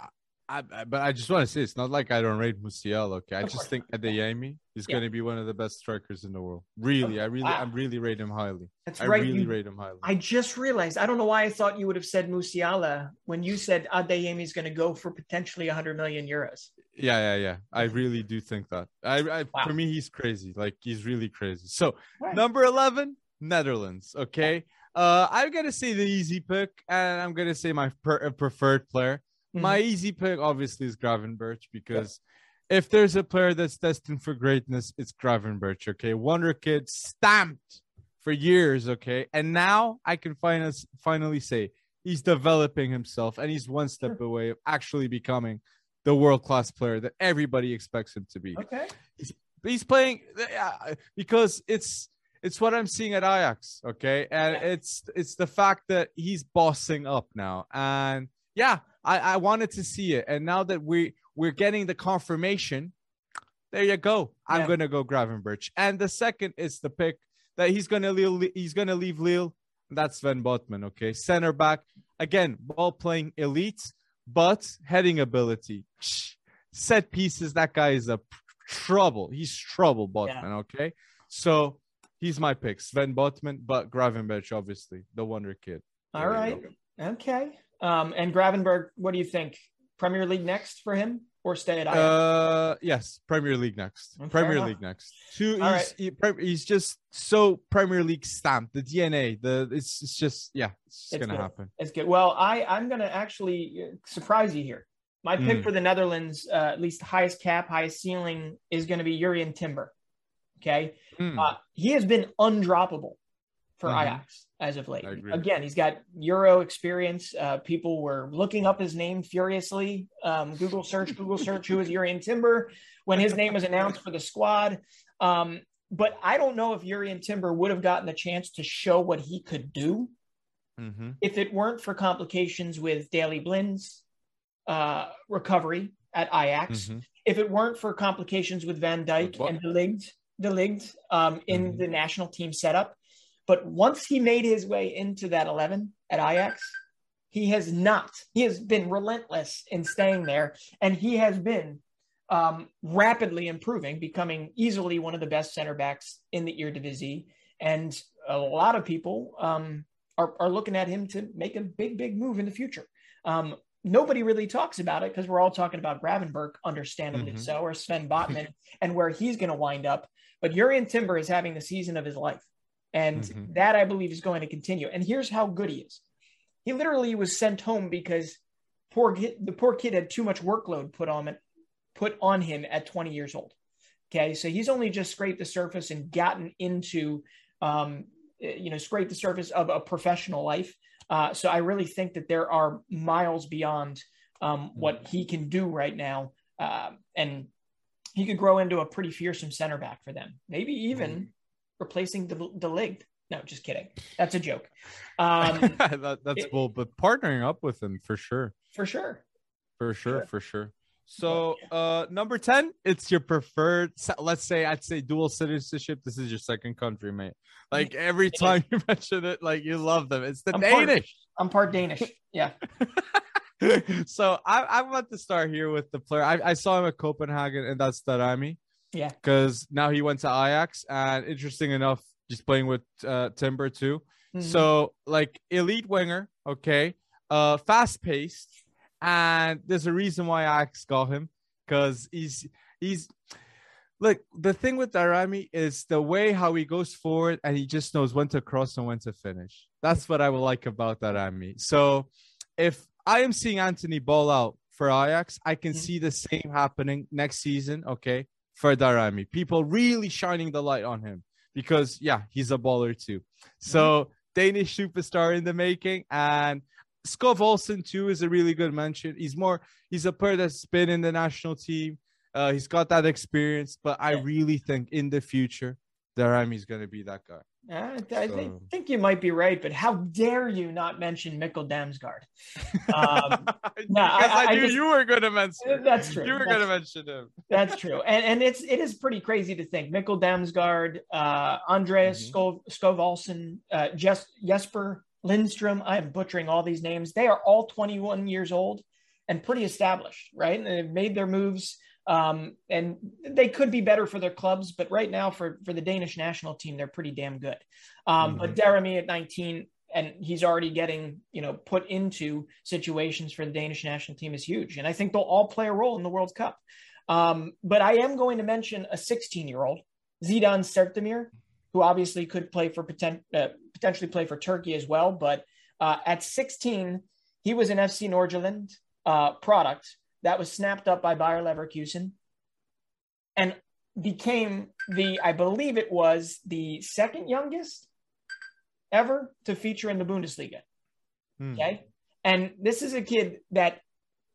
I, I, but I just want to say it's not like I don't rate Musiala. Okay, I just think Adeyemi is Yeah. going to be one of the best strikers in the world. Really, I really, Wow. I really rate him highly. that's I right. really you- rate him highly. I just realized. I don't know why I thought you would have said Musiala when you said Adeyemi is going to go for potentially 100 million euros. Yeah, yeah, yeah. I really do think that. I, I Wow. for me, he's crazy. Like he's really crazy. So Right. number eleven, Netherlands. Okay. Uh, I'm gonna say the easy pick, and I'm gonna say my per- uh, preferred player. Mhm. My easy pick, obviously, is Gravenberch because if there's a player that's destined for greatness, it's Gravenberch. Okay, wonder kid stamped for years. Okay, and now I can finally finally say he's developing himself, and he's one step away of actually becoming the world class player that everybody expects him to be. Okay. But he's playing yeah, uh, because it's it's what I'm seeing at Ajax, okay, and Yeah. it's it's the fact that he's bossing up now, and yeah, I I wanted to see it, and now that we we're getting the confirmation, there you go. I'm Yeah. gonna go Gravenberch, and the second is the pick that he's gonna leave, he's gonna leave Lille. That's Sven Botman, okay, center back again, ball playing elite, but heading ability, set pieces. That guy is a trouble. He's trouble, Botman. Okay, so he's my pick, Sven Botman, but Gravenberch, obviously, the wonder kid. All There right. Okay. Um, and Gravenberch, what do you think? Premier League next for him or stay at Ajax? Uh, yes, Premier League next. Fair Premier. League next. Two. He's, right. he, he's just so Premier League stamped. The DNA. The it's, it's just yeah, it's, It's gonna good. happen. It's good. Well, I I'm going to actually uh, surprise you here. My pick Mm. for the Netherlands, uh, at least highest cap, highest ceiling, is going to be Jurrien Timber. Okay. Hmm. Uh, he has been undroppable for Mhm. Ajax as of late. Again, he's got Euro experience. Uh, people were looking up his name furiously. Um, Google search, Google search, who is Jurrien Timber when his name was announced for the squad. Um, but I don't know if Jurrien Timber would have gotten the chance to show what he could do Mhm. if it weren't for complications with Daley Blind's uh, recovery at Ajax, Mhm. if it weren't for complications with Van Dijk and De Ligt, De Ligt um, in Mhm. the national team setup, but once he made his way into that 11 at Ajax, He has not. He has been relentless in staying there, and he has been um, rapidly improving, becoming easily one of the best center backs in the Eredivisie. And a lot of people um, are, are looking at him to make a big, big move in the future. Um, nobody really talks about it because we're all talking about Gravenberch, understandably mm-hmm. so, or Sven Botman, and where he's going to wind up. But Jurrien Timber is having the season of his life. And mm-hmm. that I believe is going to continue. And here's how good he is. He literally was sent home because poor the poor kid had too much workload put on it, put on him at 20 years old. Okay, so he's only just scraped the surface and gotten into, um, you know, scraped the surface of a professional life. Uh, so I really think that there are miles beyond um, what he can do right now, uh, and he could grow into a pretty fearsome center back for them. Maybe even mm replacing the the league. No, just kidding. That's a joke. Um, that, that's it, cool, but partnering up with him for sure. For sure. For sure. For sure. So, uh, number 10, it's your preferred, let's say, I'd say dual citizenship. This is your second country, mate. Like every time you mention it, like you love them. It's the I'm Danish. Part, I'm part Danish. Yeah. so I, I want to start here with the player. I, I saw him at Copenhagen, and that's Daramy. Yeah. Because now he went to Ajax, and interesting enough, just playing with uh, Timber too. Mm-hmm. So like elite winger, okay, uh, fast paced, and there's a reason why Ajax got him because he's he's look the thing with Daramy is the way how he goes forward and he just knows when to cross and when to finish. That's what I would like about Daramy. So if I am seeing Anthony ball out for Ajax, I can mm-hmm. see the same happening next season. Okay, for Daramy. People really shining the light on him because yeah, he's a baller too. So mm-hmm. Danish superstar in the making, and Skov Olsen too is a really good mention. He's more he's a player that's been in the national team. Uh, he's got that experience, but I really think in the future, Daramy is going to be that guy. I, I so. think you might be right, but how dare you not mention Mikkel Damsgaard? Um, no, I, I, I, knew just, you were going to mention. That's true. You were going to mention him. that's true, and and it's it is pretty crazy to think Mikkel Damsgaard, uh, Andreas mm-hmm. Skov uh, Jes- Jesper Lindstrom. I am butchering all these names. They are all 21 years old and pretty established, right? And they've made their moves um, and they could be better for their clubs, but right now for for the Danish national team, they're pretty damn good. Um, mm-hmm. But Daramy at 19, and he's already getting you know put into situations for the Danish national team is huge, and I think they'll all play a role in the World Cup. Um, but I am going to mention a 16 year old Zidan Sertdemir, who obviously could play for poten- uh, potentially play for Turkey as well. But uh, at 16, he was an FC Nordsjælland uh, product that was snapped up by Bayer Leverkusen and became the, I believe it was the second youngest ever to feature in the Bundesliga. Hmm. Okay. And this is a kid that,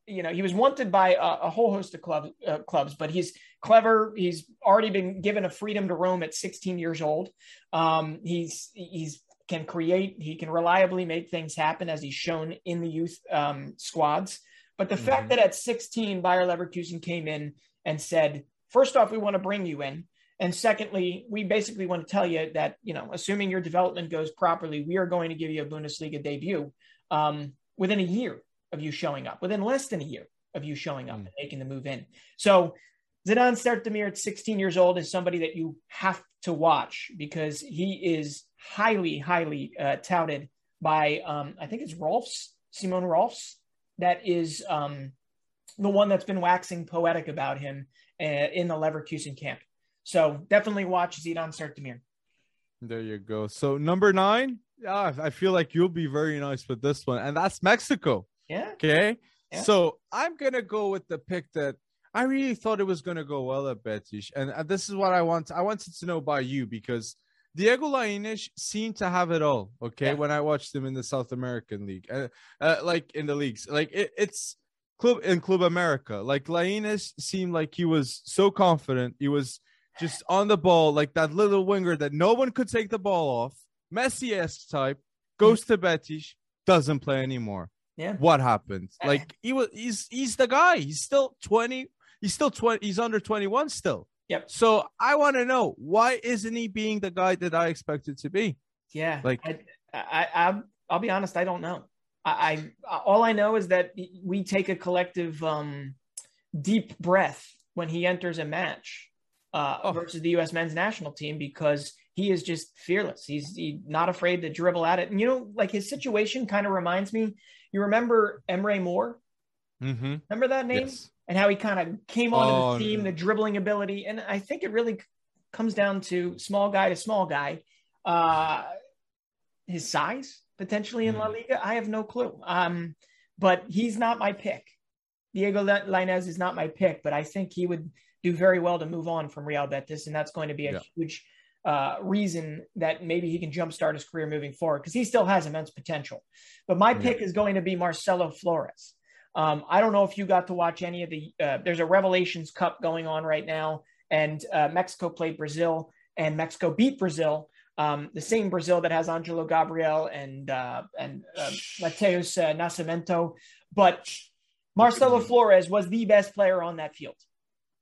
you know, he was wanted by a, a whole host of clubs, uh, clubs, but he's clever. He's already been given a freedom to roam at 16 years old. Um, he's, he's, can create, he can reliably make things happen as he's shown in the youth um, squads. But the mm-hmm. fact that at 16, Bayer Leverkusen came in and said, first off, we want to bring you in. And secondly, we basically want to tell you that, you know, assuming your development goes properly, we are going to give you a Bundesliga debut um, within a year of you showing up, within less than a year of you showing up mm. and making the move in. So Zidan Sertdemir at 16 years old is somebody that you have to watch because he is highly, highly uh, touted by, um, I think it's Rolfes, Simon Rolfes, that is um, the one that's been waxing poetic about him uh, in the Leverkusen camp. So definitely watch Zidan Sertdemir. There you go. So number nine, yeah, I feel like you'll be very nice with this one, and that's Mexico. Yeah. Okay. Yeah. So I'm gonna go with the pick that I really thought it was gonna go well at Betis, and this is what I want. I wanted to know by you because Diego Lainez seemed to have it all. Okay, yeah. when I watched him in the South American League, uh, uh, like in the leagues, like it, it's club in Club America. Like Lainez seemed like he was so confident. He was just on the ball, like that little winger that no one could take the ball off. Messi-esque type goes to Betis, doesn't play anymore. Yeah. What happened? Like he was he's he's the guy. He's still 20. He's still 20. He's under 21 still. Yep. So I want to know why isn't he being the guy that I expected to be? Yeah. Like I, I, I I'll be honest, I don't know. I, I all I know is that we take a collective um, deep breath when he enters a match uh, oh. versus the U.S. men's national team because he is just fearless. He's he, not afraid to dribble at it. And you know, like his situation kind of reminds me. You remember Emre Mor? Mm-hmm. Remember that name? Yes. And how he kind of came onto oh, the team, no. the dribbling ability, and I think it really comes down to small guy to small guy. Uh, his size potentially in La mm. Liga, I have no clue. Um, but he's not my pick. Diego Lainez is not my pick, but I think he would do very well to move on from Real Betis, and that's going to be a yeah. huge uh, reason that maybe he can jumpstart his career moving forward because he still has immense potential. But my pick is going to be Marcelo Flores. Um, I don't know if you got to watch any of the. Uh, there's a Revelations Cup going on right now, and uh, Mexico played Brazil, and Mexico beat Brazil. Um, the same Brazil that has Angelo Gabriel and uh, and uh, Mateus uh, Nascimento, but Marcelo Flores was the best player on that field.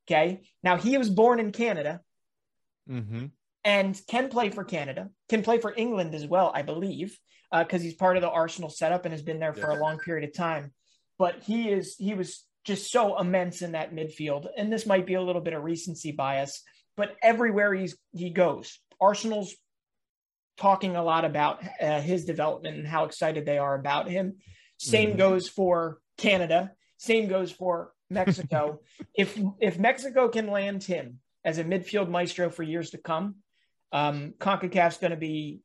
Okay, now he was born in Canada, mm-hmm. and can play for Canada, can play for England as well, I believe, because uh, he's part of the Arsenal setup and has been there for yeah. a long period of time. But he is he was just so immense in that midfield, and this might be a little bit of recency bias, but everywhere he's he goes, Arsenal's talking a lot about uh, his development and how excited they are about him. Same mm-hmm. goes for Canada. Same goes for Mexico. if if Mexico can land him as a midfield maestro for years to come, um, Concacaf's going to be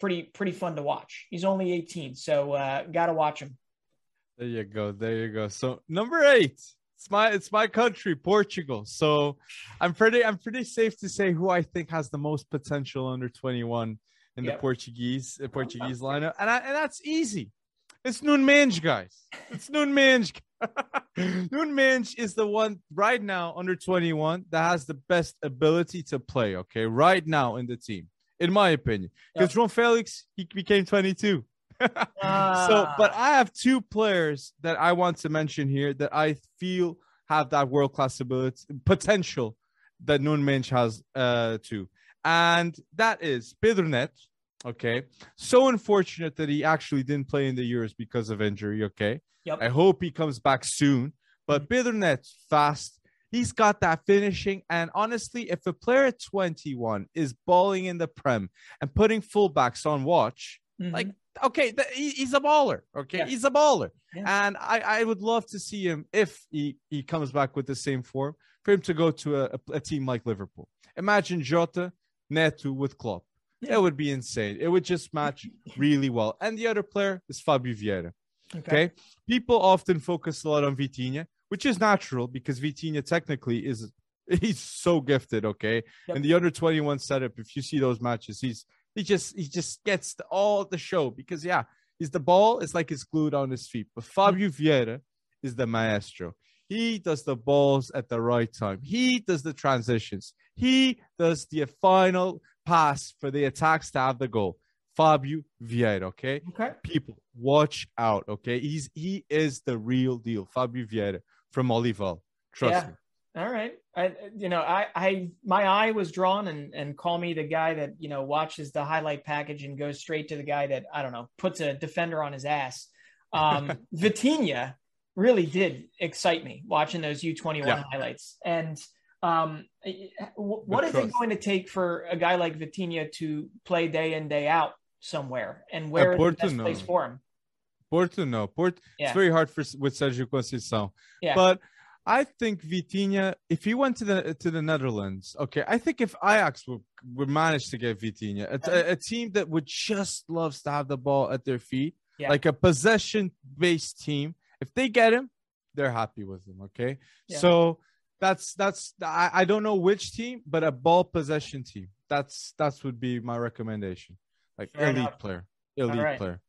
pretty pretty fun to watch. He's only 18, so uh, got to watch him. There you go. There you go. So number eight, it's my it's my country, Portugal. So I'm pretty I'm pretty safe to say who I think has the most potential under 21 in yep. the Portuguese uh, Portuguese lineup, and I, and that's easy. It's Nuno guys. It's Nuno Mendes is the one right now under 21 that has the best ability to play. Okay, right now in the team, in my opinion, because yep. João Felix he became 22 uh. So, but I have two players that I want to mention here that I feel have that world class ability potential that Nuno Mendes has uh, too, and that is Pedro Neto. Okay, so unfortunate that he actually didn't play in the Euros because of injury. Okay, yep. I hope he comes back soon. But mm-hmm. Pedro fast. He's got that finishing. And honestly, if a player at 21 is balling in the Prem and putting fullbacks on watch, mm-hmm. like okay, the, he, he's a baller. Okay, yeah. he's a baller, yeah. and I, I would love to see him if he, he comes back with the same form for him to go to a, a, a team like Liverpool. Imagine Jota, Neto with Klopp. Yeah. It would be insane. It would just match really well. And the other player is Fabio Vieira. Okay. okay. People often focus a lot on Vitinha, which is natural because Vitinha technically is he's so gifted. Okay. Yep. And the under 21 setup, if you see those matches, he's he just he just gets the, all the show because yeah, he's the ball is like it's glued on his feet. But Fabio Vieira is the maestro. He does the balls at the right time. He does the transitions. He does the final pass for the attacks to have the goal. Fabio Vieira, okay? Okay. People, watch out, okay? He's he is the real deal. Fabio Vieira from Olival. Trust yeah. me. All right. I, you know, I, I, my eye was drawn and, and call me the guy that, you know, watches the highlight package and goes straight to the guy that, I don't know, puts a defender on his ass. Um, Vitinha really did excite me watching those U21 yeah. highlights. And um, what is it going to take for a guy like Vitinha to play day in, day out somewhere? And where uh, is the best place for him? Porto, no. Porto, yeah. it's very hard for with Sergio Conceição. Yeah. But I think Vitinha, if he went to the to the Netherlands, okay, I think if Ajax would, would manage to get Vitinha, a, a, a team that would just loves to have the ball at their feet, yeah. like a possession based team, if they get him, they're happy with him. Okay, yeah. so that's that's I, I don't know which team, but a ball possession team. That's that's would be my recommendation. Like Fair elite enough. player, elite right. player.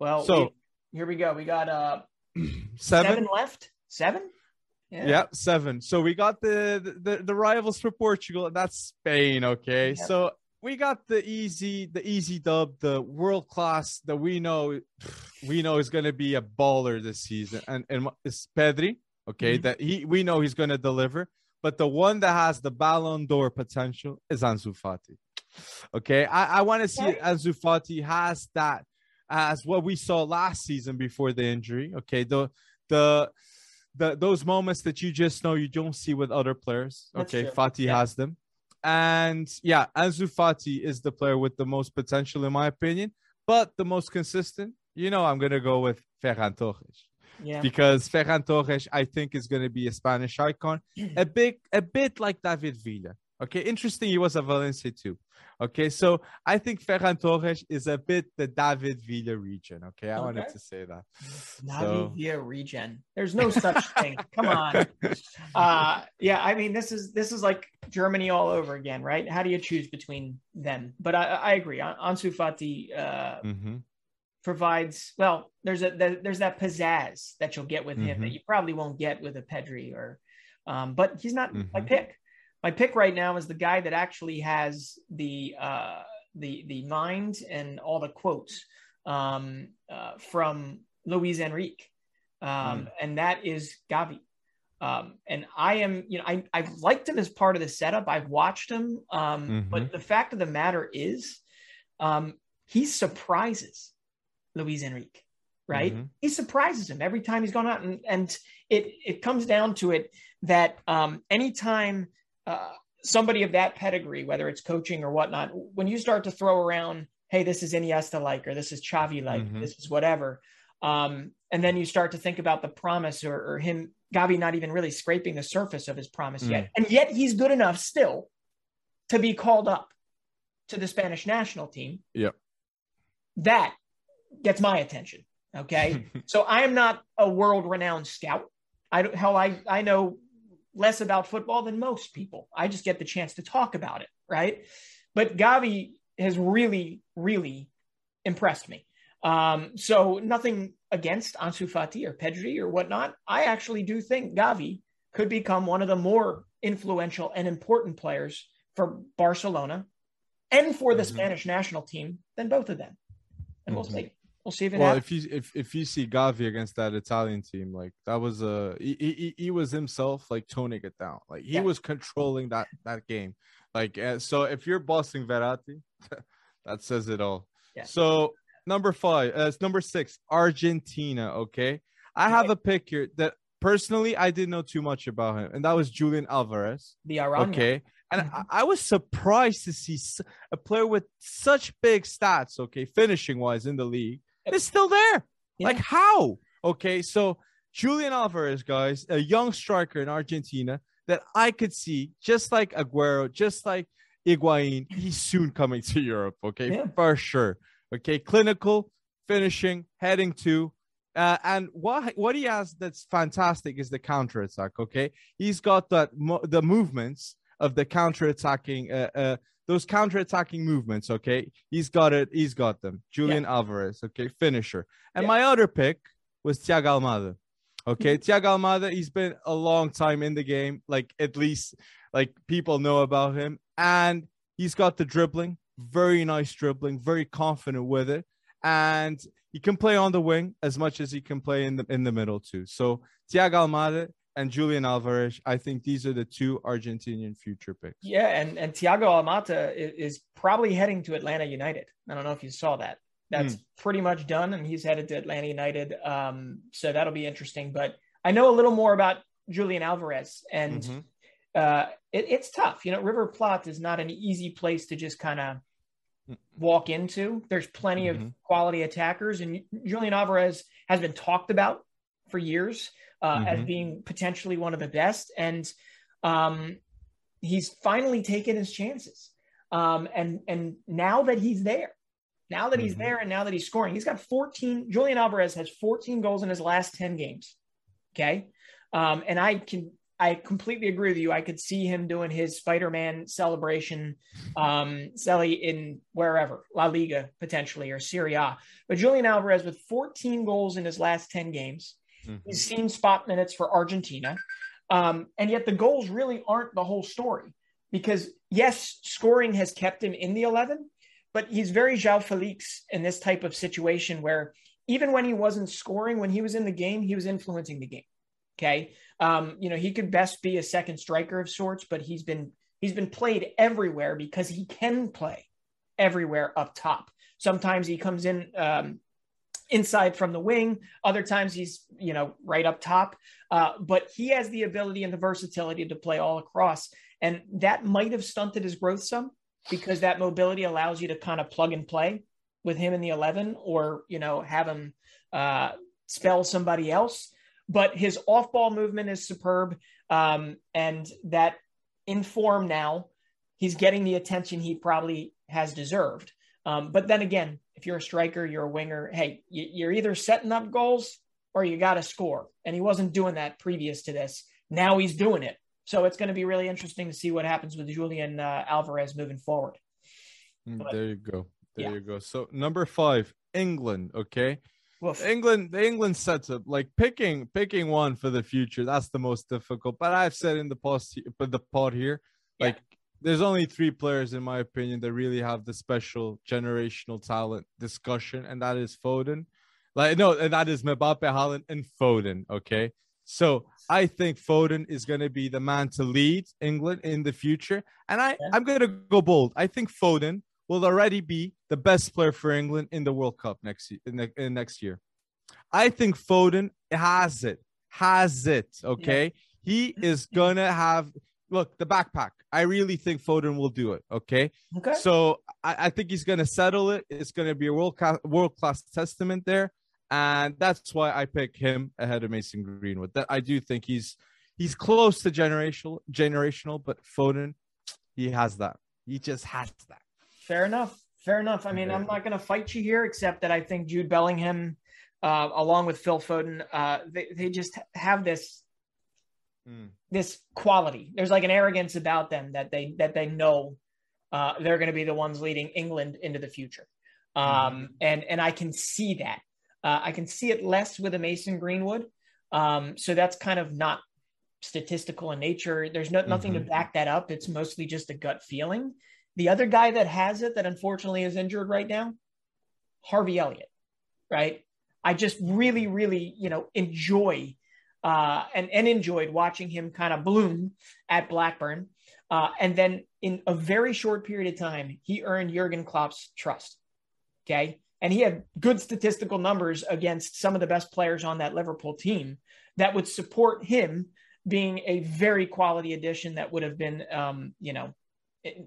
Well, so we, here we go. We got uh seven, seven left. Seven. Yeah. yeah. seven. So we got the, the the rivals for Portugal, and that's Spain. Okay, so we got the easy the easy dub, the world class that we know we know is going to be a baller this season, and and it's Pedri. Okay, mm-hmm. that he we know he's going to deliver, but the one that has the Ballon d'Or potential is Ansu Fati. Okay, I, I want to see okay. Ansu Fati has that as what we saw last season before the injury. Okay, the the the those moments that you just know you don't see with other players. That's okay, true. Fati Yeah. has them, and yeah, Ansu Fati is the player with the most potential in my opinion, but the most consistent. You know, I'm gonna go with Ferran Torres Yeah. because Ferran Torres, I think, is gonna be a Spanish icon, a big, a bit like David Villa. Okay, interesting. He was a Valencia too. Okay, so I think Ferran Torres is a bit the David Villa regen. Okay, I wanted to say that. Navi So- via regen. There's no such thing. Come on. Uh, yeah, I mean, this is this is like Germany all over again, right? How do you choose between them? But I, I agree. An- Ansu Fati uh, Mhm. provides well. There's a there- there's that pizzazz that you'll get with him that Mhm. you probably won't get with a Pedri or. Um, but he's not my Mhm. pick. My pick right now is the guy that actually has the uh, the the mind and all the quotes um, uh, from Luis Enrique, um, and that is Gavi. Um, and I am, you know, I, I've liked him as part of the setup. I've watched him. Um, But the fact of the matter is, um, he surprises Luis Enrique, right? Mhm. He surprises him every time he's gone out. And, and it, it comes down to it that um, anytime uh, somebody of that pedigree, whether it's coaching or whatnot, when you start to throw around, hey, this is Iniesta like, or this is Xavi like, Mhm. this is whatever. Um, and then you start to think about the promise or, or him, Gavi, not even really scraping the surface of his promise yet. And yet he's good enough still to be called up to the Spanish national team. Yep. That gets my attention. Okay. so I am not a world renowned scout. I don't, hell, I, I know less about football than most people. I just get the chance to talk about it. Right. But Gavi has really, really impressed me. Um, so nothing against Ansu Fati or Pedri or whatnot. I actually do think Gavi could become one of the more influential and important players for Barcelona and for the Mhm. Spanish national team than both of them. And we'll Mhm. see. We'll see if it Well, happens. if you if if you see Gavi against that Italian team, like that was a he, he, he was himself like toning it down. Like he Yeah. was controlling that that game. Like uh, so, if you're bossing Verratti, that says it all. Yeah. So number five, uh, it's number six, Argentina. Okay, I have a pick here that personally I didn't know too much about him, and that was Julian Alvarez. the Arana. Okay. And. I, I was surprised to see a player with such big stats, okay, finishing wise in the league, Is still there. Yeah. Like, how? Okay. So, Julian Alvarez, guys, a young striker in Argentina that I could see, just like Aguero, just like Higuain, he's soon coming to Europe, okay, Yeah. for sure. Okay. Clinical, finishing, heading to. Uh, and what what he has that's fantastic is the counter attack. Okay, he's got that mo- the movements of the counter attacking uh, uh those counter attacking movements okay? He's got it he's got them. Julian alvarez okay? Finisher. And Yeah. my other pick was Thiago almada okay? Thiago almada he's been a long time in the game like at least like people know about him. And he's got the dribbling very nice dribbling very confident with it. And he can play on the wing as much as he can play in the in the middle too. So Thiago almada and Julian Alvarez. I think these are the two Argentinian future picks. Yeah, and and Thiago Almada is, is probably heading to Atlanta United. I don't know if you saw that. That's pretty much done, and he's headed to Atlanta United. Um, so that'll be interesting. But I know a little more about Julian Alvarez, and Mhm. uh, it, it's tough. You know, River Plate is not an easy place to just kind of walk into. There's plenty of Mhm. quality attackers, and Julian Alvarez has been talked about for years uh, as Mhm. being potentially one of the best, and um, he's finally taken his chances. Um, and and now that he's there, now that he's Mhm. there, and now that he's scoring, he's got 14. Julian Alvarez has 14 goals in his last 10 games. Okay, um, and I can I completely agree with you. I could see him doing his Spider-Man celebration, um, Selly in wherever La Liga potentially or Serie A. But Julian Alvarez with 14 goals in his last 10 games. Mhm. He's seen spot minutes for Argentina. Um, and yet the goals really aren't the whole story because, yes, scoring has kept him in the 11, but he's very João Felix in this type of situation where even when he wasn't scoring, when he was in the game, he was influencing the game. Okay. Um, you know, he could best be a second striker of sorts, but he's been he's been played everywhere because he can play everywhere up top. Sometimes he comes in um, inside from the wing. Other times he's, you know, right up top. Uh, but he has the ability and the versatility to play all across. And that might have stunted his growth some because that mobility allows you to kind of plug and play with him in the 11 or, you know, have him uh, spell somebody else. But his off ball movement is superb. Um, and that in form now, he's getting the attention he probably has deserved. Um, but then again, if you're a striker, you're a winger. Hey, you're either setting up goals or you got to score. And he wasn't doing that previous to this. Now he's doing it. So it's going to be really interesting to see what happens with Julian uh, Alvarez moving forward. Mm, but, there you go. There yeah. you go. So number five, England. Okay. Woof. England, the England setup, like picking picking one for the future, that's the most difficult. But I've said in the post, but the pod here, yeah. There's only three players in my opinion that really have the special generational talent discussion, and that is Foden. Like no, and that is Mbappe, Haaland, and Foden. Okay, so I think Foden is going to be the man to lead England in the future, and I yeah. I'm going to go bold. I think Foden will already be the best player for England in the World Cup next in, in next year. I think Foden has it, has it. Okay, yeah. he is gonna have look the backpack. I really think Foden will do it. Okay. Okay. So I, I think he's gonna settle it. It's gonna be a world class world class testament there, and that's why I pick him ahead of Mason Greenwood. That I do think he's he's close to generational generational, but Foden, he has that. He just has that. Fair enough. Fair enough. I mean, I'm not going to fight you here, except that I think Jude Bellingham, uh, along with Phil Foden, uh, they, they just have this mm. this quality. There's like an arrogance about them that they that they know uh, they're going to be the ones leading England into the future, um, mm. and and I can see that. Uh, I can see it less with a Mason Greenwood, um, so that's kind of not statistical in nature. There's no, nothing mm-hmm. to back that up. It's mostly just a gut feeling. The other guy that has it that unfortunately is injured right now, Harvey Elliott, right? I just really, really, you know, enjoy uh, and, and enjoyed watching him kind of bloom at Blackburn. Uh, and then in a very short period of time, he earned Jurgen Klopp's trust. Okay. And he had good statistical numbers against some of the best players on that Liverpool team that would support him being a very quality addition that would have been, um, you know,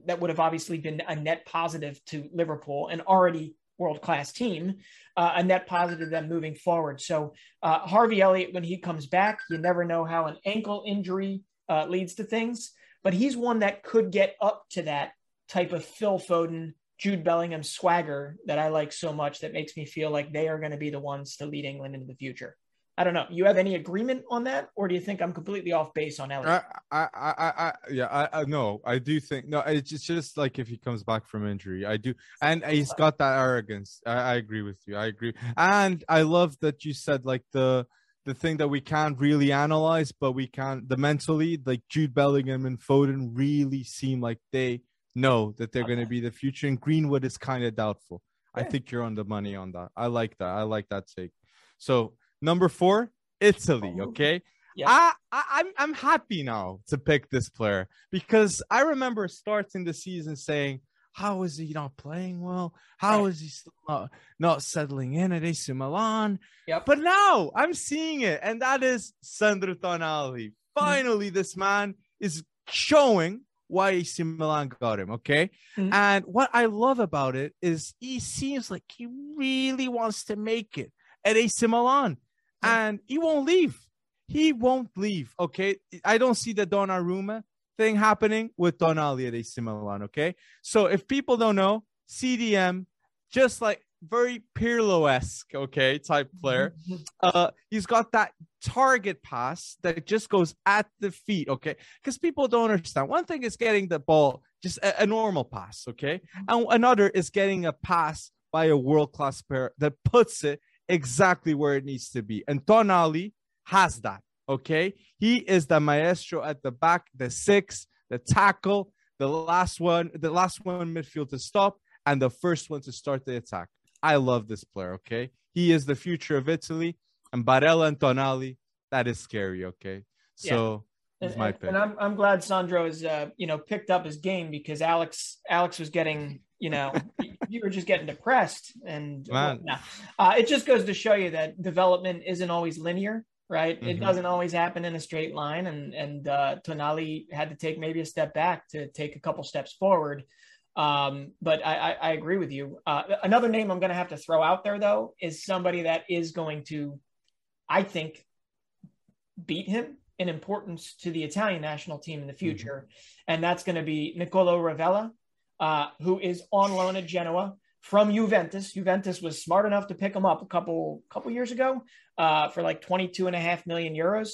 that would have obviously been a net positive to Liverpool and already world class team, uh, a net positive then moving forward. So uh, Harvey Elliott, when he comes back, you never know how an ankle injury uh, leads to things, but he's one that could get up to that type of Phil Foden, Jude Bellingham swagger that I like so much that makes me feel like they are going to be the ones to lead England into the future. I don't know. You have any agreement on that, or do you think I'm completely off base on Elliott? I, I, I, I yeah, I, I no, I do think no. It's just, just like if he comes back from injury, I do, and he's got that arrogance. I, I agree with you. I agree, and I love that you said like the the thing that we can't really analyze, but we can the mentally like Jude Bellingham and Foden really seem like they know that they're okay. going to be the future, and Greenwood is kind of doubtful. Yeah. I think you're on the money on that. I like that. I like that take. So Number four, Italy. Oh. Okay. Yeah. I, I I'm I'm happy now to pick this player because I remember starting the season saying, "How is he not playing well? How right. is he still not, not settling in at AC Milan?" Yep. But now I'm seeing it, and that is Sandro Tonali. Finally, mm-hmm. this man is showing why AC Milan got him. Okay. Mm-hmm. And what I love about it is he seems like he really wants to make it at AC Milan and he won't leave. He won't leave. Okay. I don't see the Donnarumma thing happening with Tonali at AC Milan. Okay. So if people don't know, CDM, just like very Pirlo esque, okay, type player. Uh, he's got that target pass that just goes at the feet, okay? Because people don't understand. One thing is getting the ball, just a, a normal pass, okay, and another is getting a pass by a world class player that puts it exactly where it needs to be. And Tonali has that. Okay. He is the maestro at the back, the six, the tackle, the last one, the last one midfield to stop, and the first one to start the attack. I love this player. Okay. He is the future of Italy. And Barella and Tonali, that is scary. Okay. So yeah. and, and, and, I'm, I'm glad Sandro has uh, you know picked up his game because Alex Alex was getting you know you were just getting depressed, and Man. well, nah. uh, it just goes to show you that development isn't always linear, right? It Mhm. doesn't always happen in a straight line, and and uh, Tonali had to take maybe a step back to take a couple steps forward. Um, but I, I, I agree with you. Uh, another name I'm going to have to throw out there though is somebody that is going to, I think, beat him in importance to the Italian national team in the future, and that's going to be Nicolo Rovella, uh, who is on loan at Genoa from Juventus. Juventus was smart enough to pick him up a couple couple years ago uh, for like 22 and a half million euros.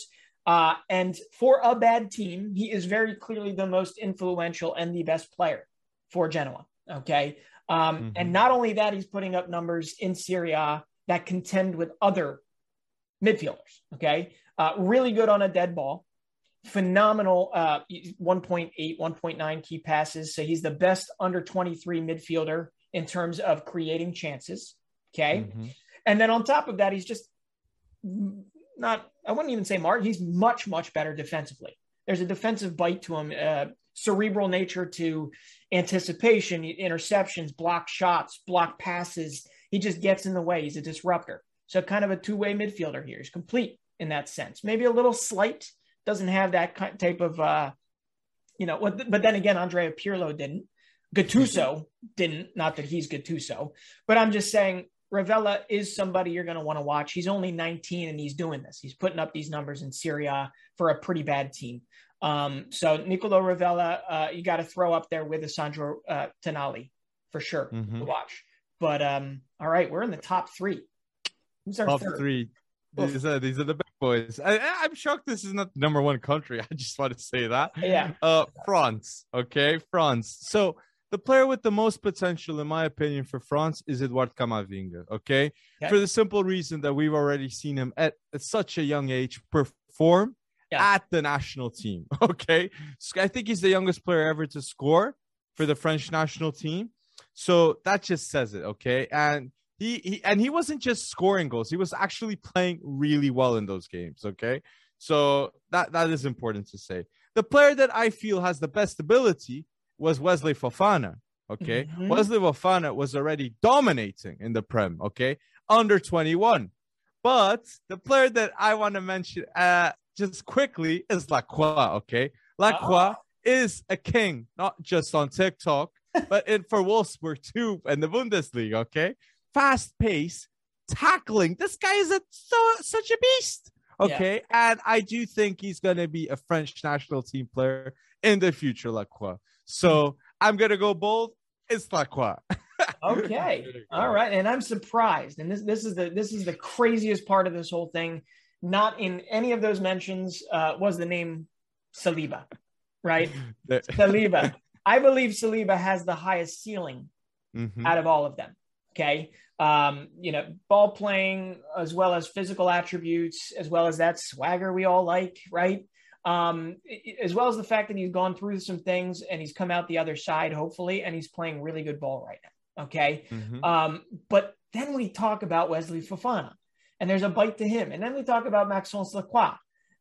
Uh, and for a bad team, he is very clearly the most influential and the best player for Genoa. Okay. Um, Mhm. And not only that, he's putting up numbers in Serie A that contend with other midfielders. Okay. Uh, really good on a dead ball. Phenomenal uh, 1.8, 1.9 key passes. So he's the best under 23 midfielder in terms of creating chances. Okay. Mhm. And then on top of that, he's just not, I wouldn't even say Martin. He's much, much better defensively. There's a defensive bite to him, uh, cerebral nature to anticipation, interceptions, block shots, block passes. He just gets in the way. He's a disruptor. So kind of a two-way midfielder here. He's complete in that sense. Maybe a little slight, doesn't have that type of, uh, you know, what- but then again, Andrea Pirlo didn't. Gattuso didn't. Not that he's Gattuso, but I'm just saying Rovella is somebody you're going to want to watch. He's only 19 and he's doing this. He's putting up these numbers in Serie A for a pretty bad team. Um, so Nicolo Rovella, uh, you got to throw up there with Sandro uh, Tonali for sure Mhm. to watch. But um, all right, we're in the top three. Who's our Top third? three. These are these are the big boys. I, I'm shocked this is not the number one country. I just want to say that. Yeah. Uh, France. Okay, France. So the player with the most potential, in my opinion, for France is Edouard Camavinga. Okay? Okay. for the simple reason that we've already seen him at, at such a young age perform Yeah. at the national team. Okay, so I think he's the youngest player ever to score for the French national team. So that just says it. Okay, and he, he and he wasn't just scoring goals; he was actually playing really well in those games. Okay, so that that is important to say. The player that I feel has the best ability was Wesley Fofana. Okay, Mhm. Wesley Fofana was already dominating in the Prem. Okay, under 21. But the player that I want to mention uh, just quickly is Lacroix. Okay, Lacroix is a king, not just on TikTok, but in for Wolfsburg too and the Bundesliga. Okay, fast pace, tackling. This guy is a so such a beast. Okay, and I do think he's gonna be a French national team player in the future, Lacroix. So I'm gonna go bold. It's Lacroix. Okay. All right. And I'm surprised. And this this is the this is the craziest part of this whole thing. Not in any of those mentions uh, was the name Saliba, right? Saliba. I believe Saliba has the highest ceiling Mhm. out of all of them. Okay. Um, you know, ball playing as well as physical attributes, as well as that swagger we all like, right? Um, as well as the fact that he's gone through some things and he's come out the other side, hopefully, and he's playing really good ball right now. Okay. Mhm. Um, but then we talk about Wesley Fofana, and there's a bite to him. And then we talk about Maxence Lacroix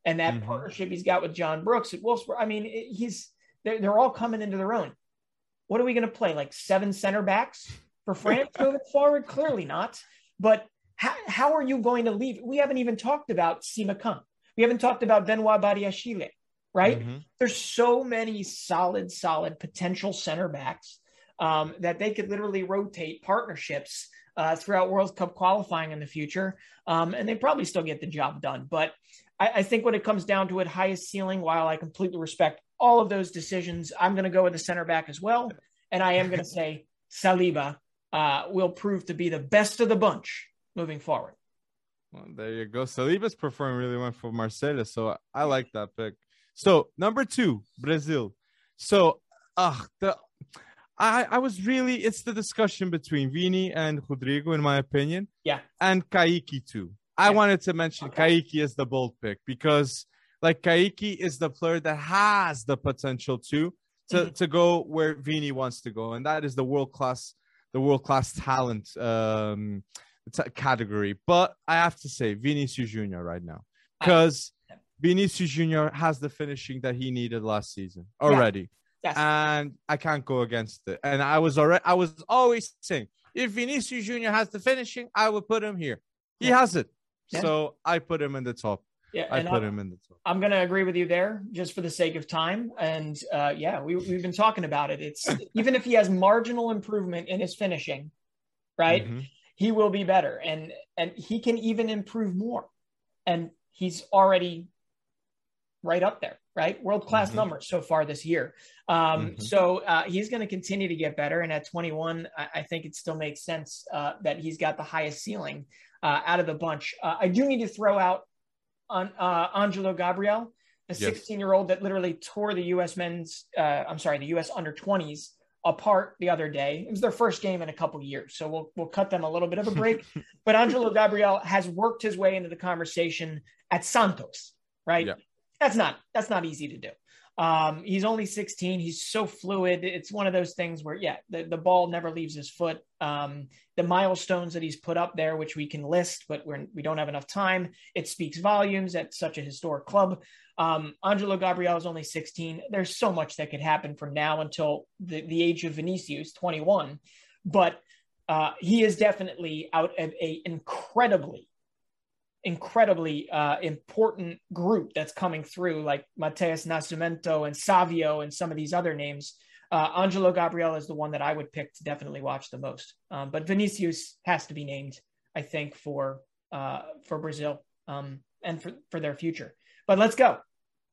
and that Mhm. partnership he's got with John Brooks at Wolfsburg. I mean, he's they're, they're all coming into their own. What are we going to play? Like seven center backs for France moving forward? Clearly not. But how, how are you going to leave? We haven't even talked about Simakan. We haven't talked about Benoit Badiashile, right? Mhm. there's so many solid, solid potential center backs um, that they could literally rotate partnerships uh, throughout World Cup qualifying in the future, um, and they probably still get the job done. But I, I think when it comes down to it, highest ceiling. While I completely respect all of those decisions, I'm going to go with the center back as well, and I am going to say Saliba uh, will prove to be the best of the bunch moving forward. Well, there you go. Saliba's performing really well for Marcelo, so I like that pick. So number two, Brazil. So, uh, the I I was really it's the discussion between Vini and Rodrygo, in my opinion. Yeah. and Kaique too. I Yeah. wanted to mention Okay. Kaique as the bold pick because like Kaique is the player that has the potential to to Mhm. to go where Vini wants to go, and that is the world class the world class talent um t- category. But I have to say Vinicius Junior right now because Vinicius Junior has the finishing that he needed last season already. Yes. and I can't go against it. And I was already, I was always saying, if Vinicius Junior has the finishing, I would put him here. He Yeah. has it, Yeah. so I put him in the top. Yeah, I put I- him in the top. I'm going to agree with you there just for the sake of time. And uh, yeah, we, we've been talking about it. It's even if he has marginal improvement in his finishing, right? Mhm. He will be better and and he can even improve more. And he's already right up there, right? World class Mhm. numbers so far this year. Um, Mhm. So uh, he's going to continue to get better. And at 21, I, I think it still makes sense uh, that he's got the highest ceiling uh, out of the bunch. Uh, I do need to throw out on uh, Angelo Gabriel, Yes. 16 year old that literally tore the U.S. men's, uh, I'm sorry, the U.S. under 20s apart the other day. It was their first game in a couple years, so we'll we'll cut them a little bit of a break. but Angelo Gabriel has worked his way into the conversation at Santos, right? Yeah. That's not that's not easy to do. Um, he's only 16. He's so fluid. It's one of those things where, yeah, the, the ball never leaves his foot. Um, the milestones that he's put up there, which we can list, but we're, we don't have enough time. It speaks volumes at such a historic club. Um, Angelo Gabriel is only 16. There's so much that could happen from now until the, the age of Vinicius, 21. But uh, he is definitely out of a incredibly, incredibly uh, important group that's coming through, like Mateus Nascimento and Savio and some of these other names. Uh, Angelo Gabriel is the one that I would pick to definitely watch the most. Um, but Vinicius has to be named, I think, for uh, for Brazil um, and for, for their future. But let's go.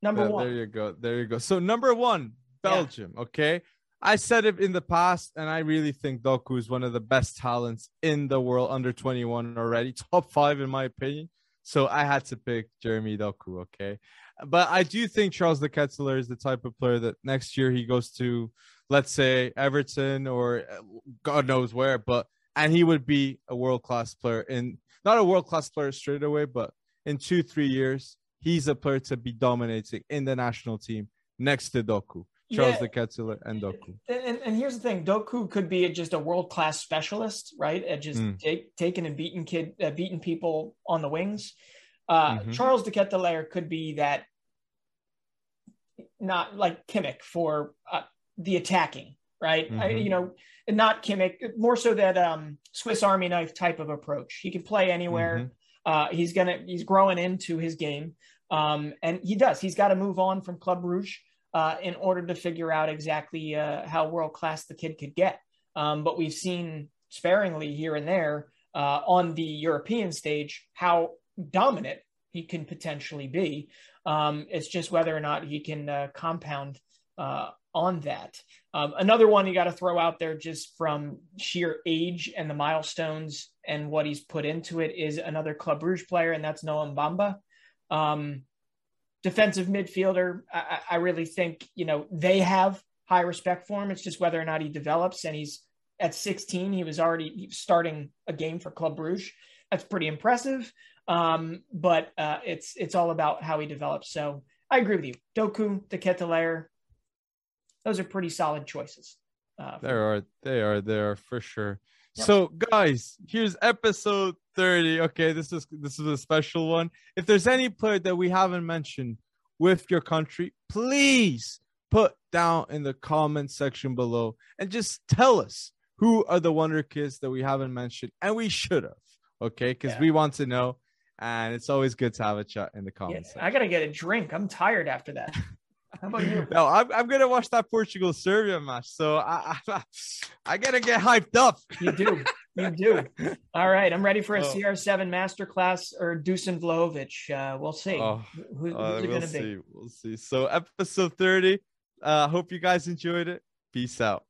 Number Yeah, one. There you go. There you go. So number one, Belgium. Okay. I said it in the past, and I really think Doku is one of the best talents in the world under 21 already. Top five, in my opinion. So I had to pick Jeremy Doku. Okay. But I do think Charles de Ketelaere is the type of player that next year he goes to, let's say, Everton or uh, God knows where, but and he would be a world class player in not a world class player straight away, but in two, three years, he's a player to be dominating in the national team next to Doku, Charles Yeah. de Ketelaere and Doku. And, and here's the thing: Doku could be just a world class specialist, right? At just Mm. take, taking and beating kid, uh, beating people on the wings. Uh, Mhm. Charles could be that, not like Kimmich for uh, the attacking, right? I, Mhm. you know, not Kimmich, more so that um, Swiss Army knife type of approach. He can play anywhere. Mhm. Uh, he's gonna he's growing into his game, um, and he does. He's got to move on from Club Brugge uh, in order to figure out exactly uh, how world class the kid could get. Um, but we've seen sparingly here and there uh, on the European stage how dominant he can potentially be. Um, it's just whether or not he can uh, compound uh, on that. Um, another one you got to throw out there just from sheer age and the milestones and what he's put into it is another Club Brugge player, and that's Noah Mbamba. Um, defensive midfielder. I, I really think, you know, they have high respect for him. It's just whether or not he develops. And he's at 16, he was already starting a game for Club Brugge. That's pretty impressive. Um, but uh, it's it's all about how he develops. So I agree with you. Doku, De Ketelaere, those are pretty solid choices. Uh, There are, they are, there for sure. Yep. So, guys, here's episode 30. Okay, this is this is a special one. If there's any player that we haven't mentioned with your country, please put down in the comment section below and just tell us who are the wonder kids that we haven't mentioned, and we should have. Okay, because Yeah. we want to know, and it's always good to have a chat in the yeah, comments. I gotta get a drink. I'm tired after that. How about you? No, I'm, I'm gonna watch that Portugal Serbia match, so I, I I gotta get hyped up. You do. You do. All right. I'm ready for a Oh. CR7 masterclass or Dusan Vlahovic. Uh, we'll see. Oh, Who, who's Uh, it we'll to see. be? We'll see. So episode 30. Uh hope you guys enjoyed it. Peace out.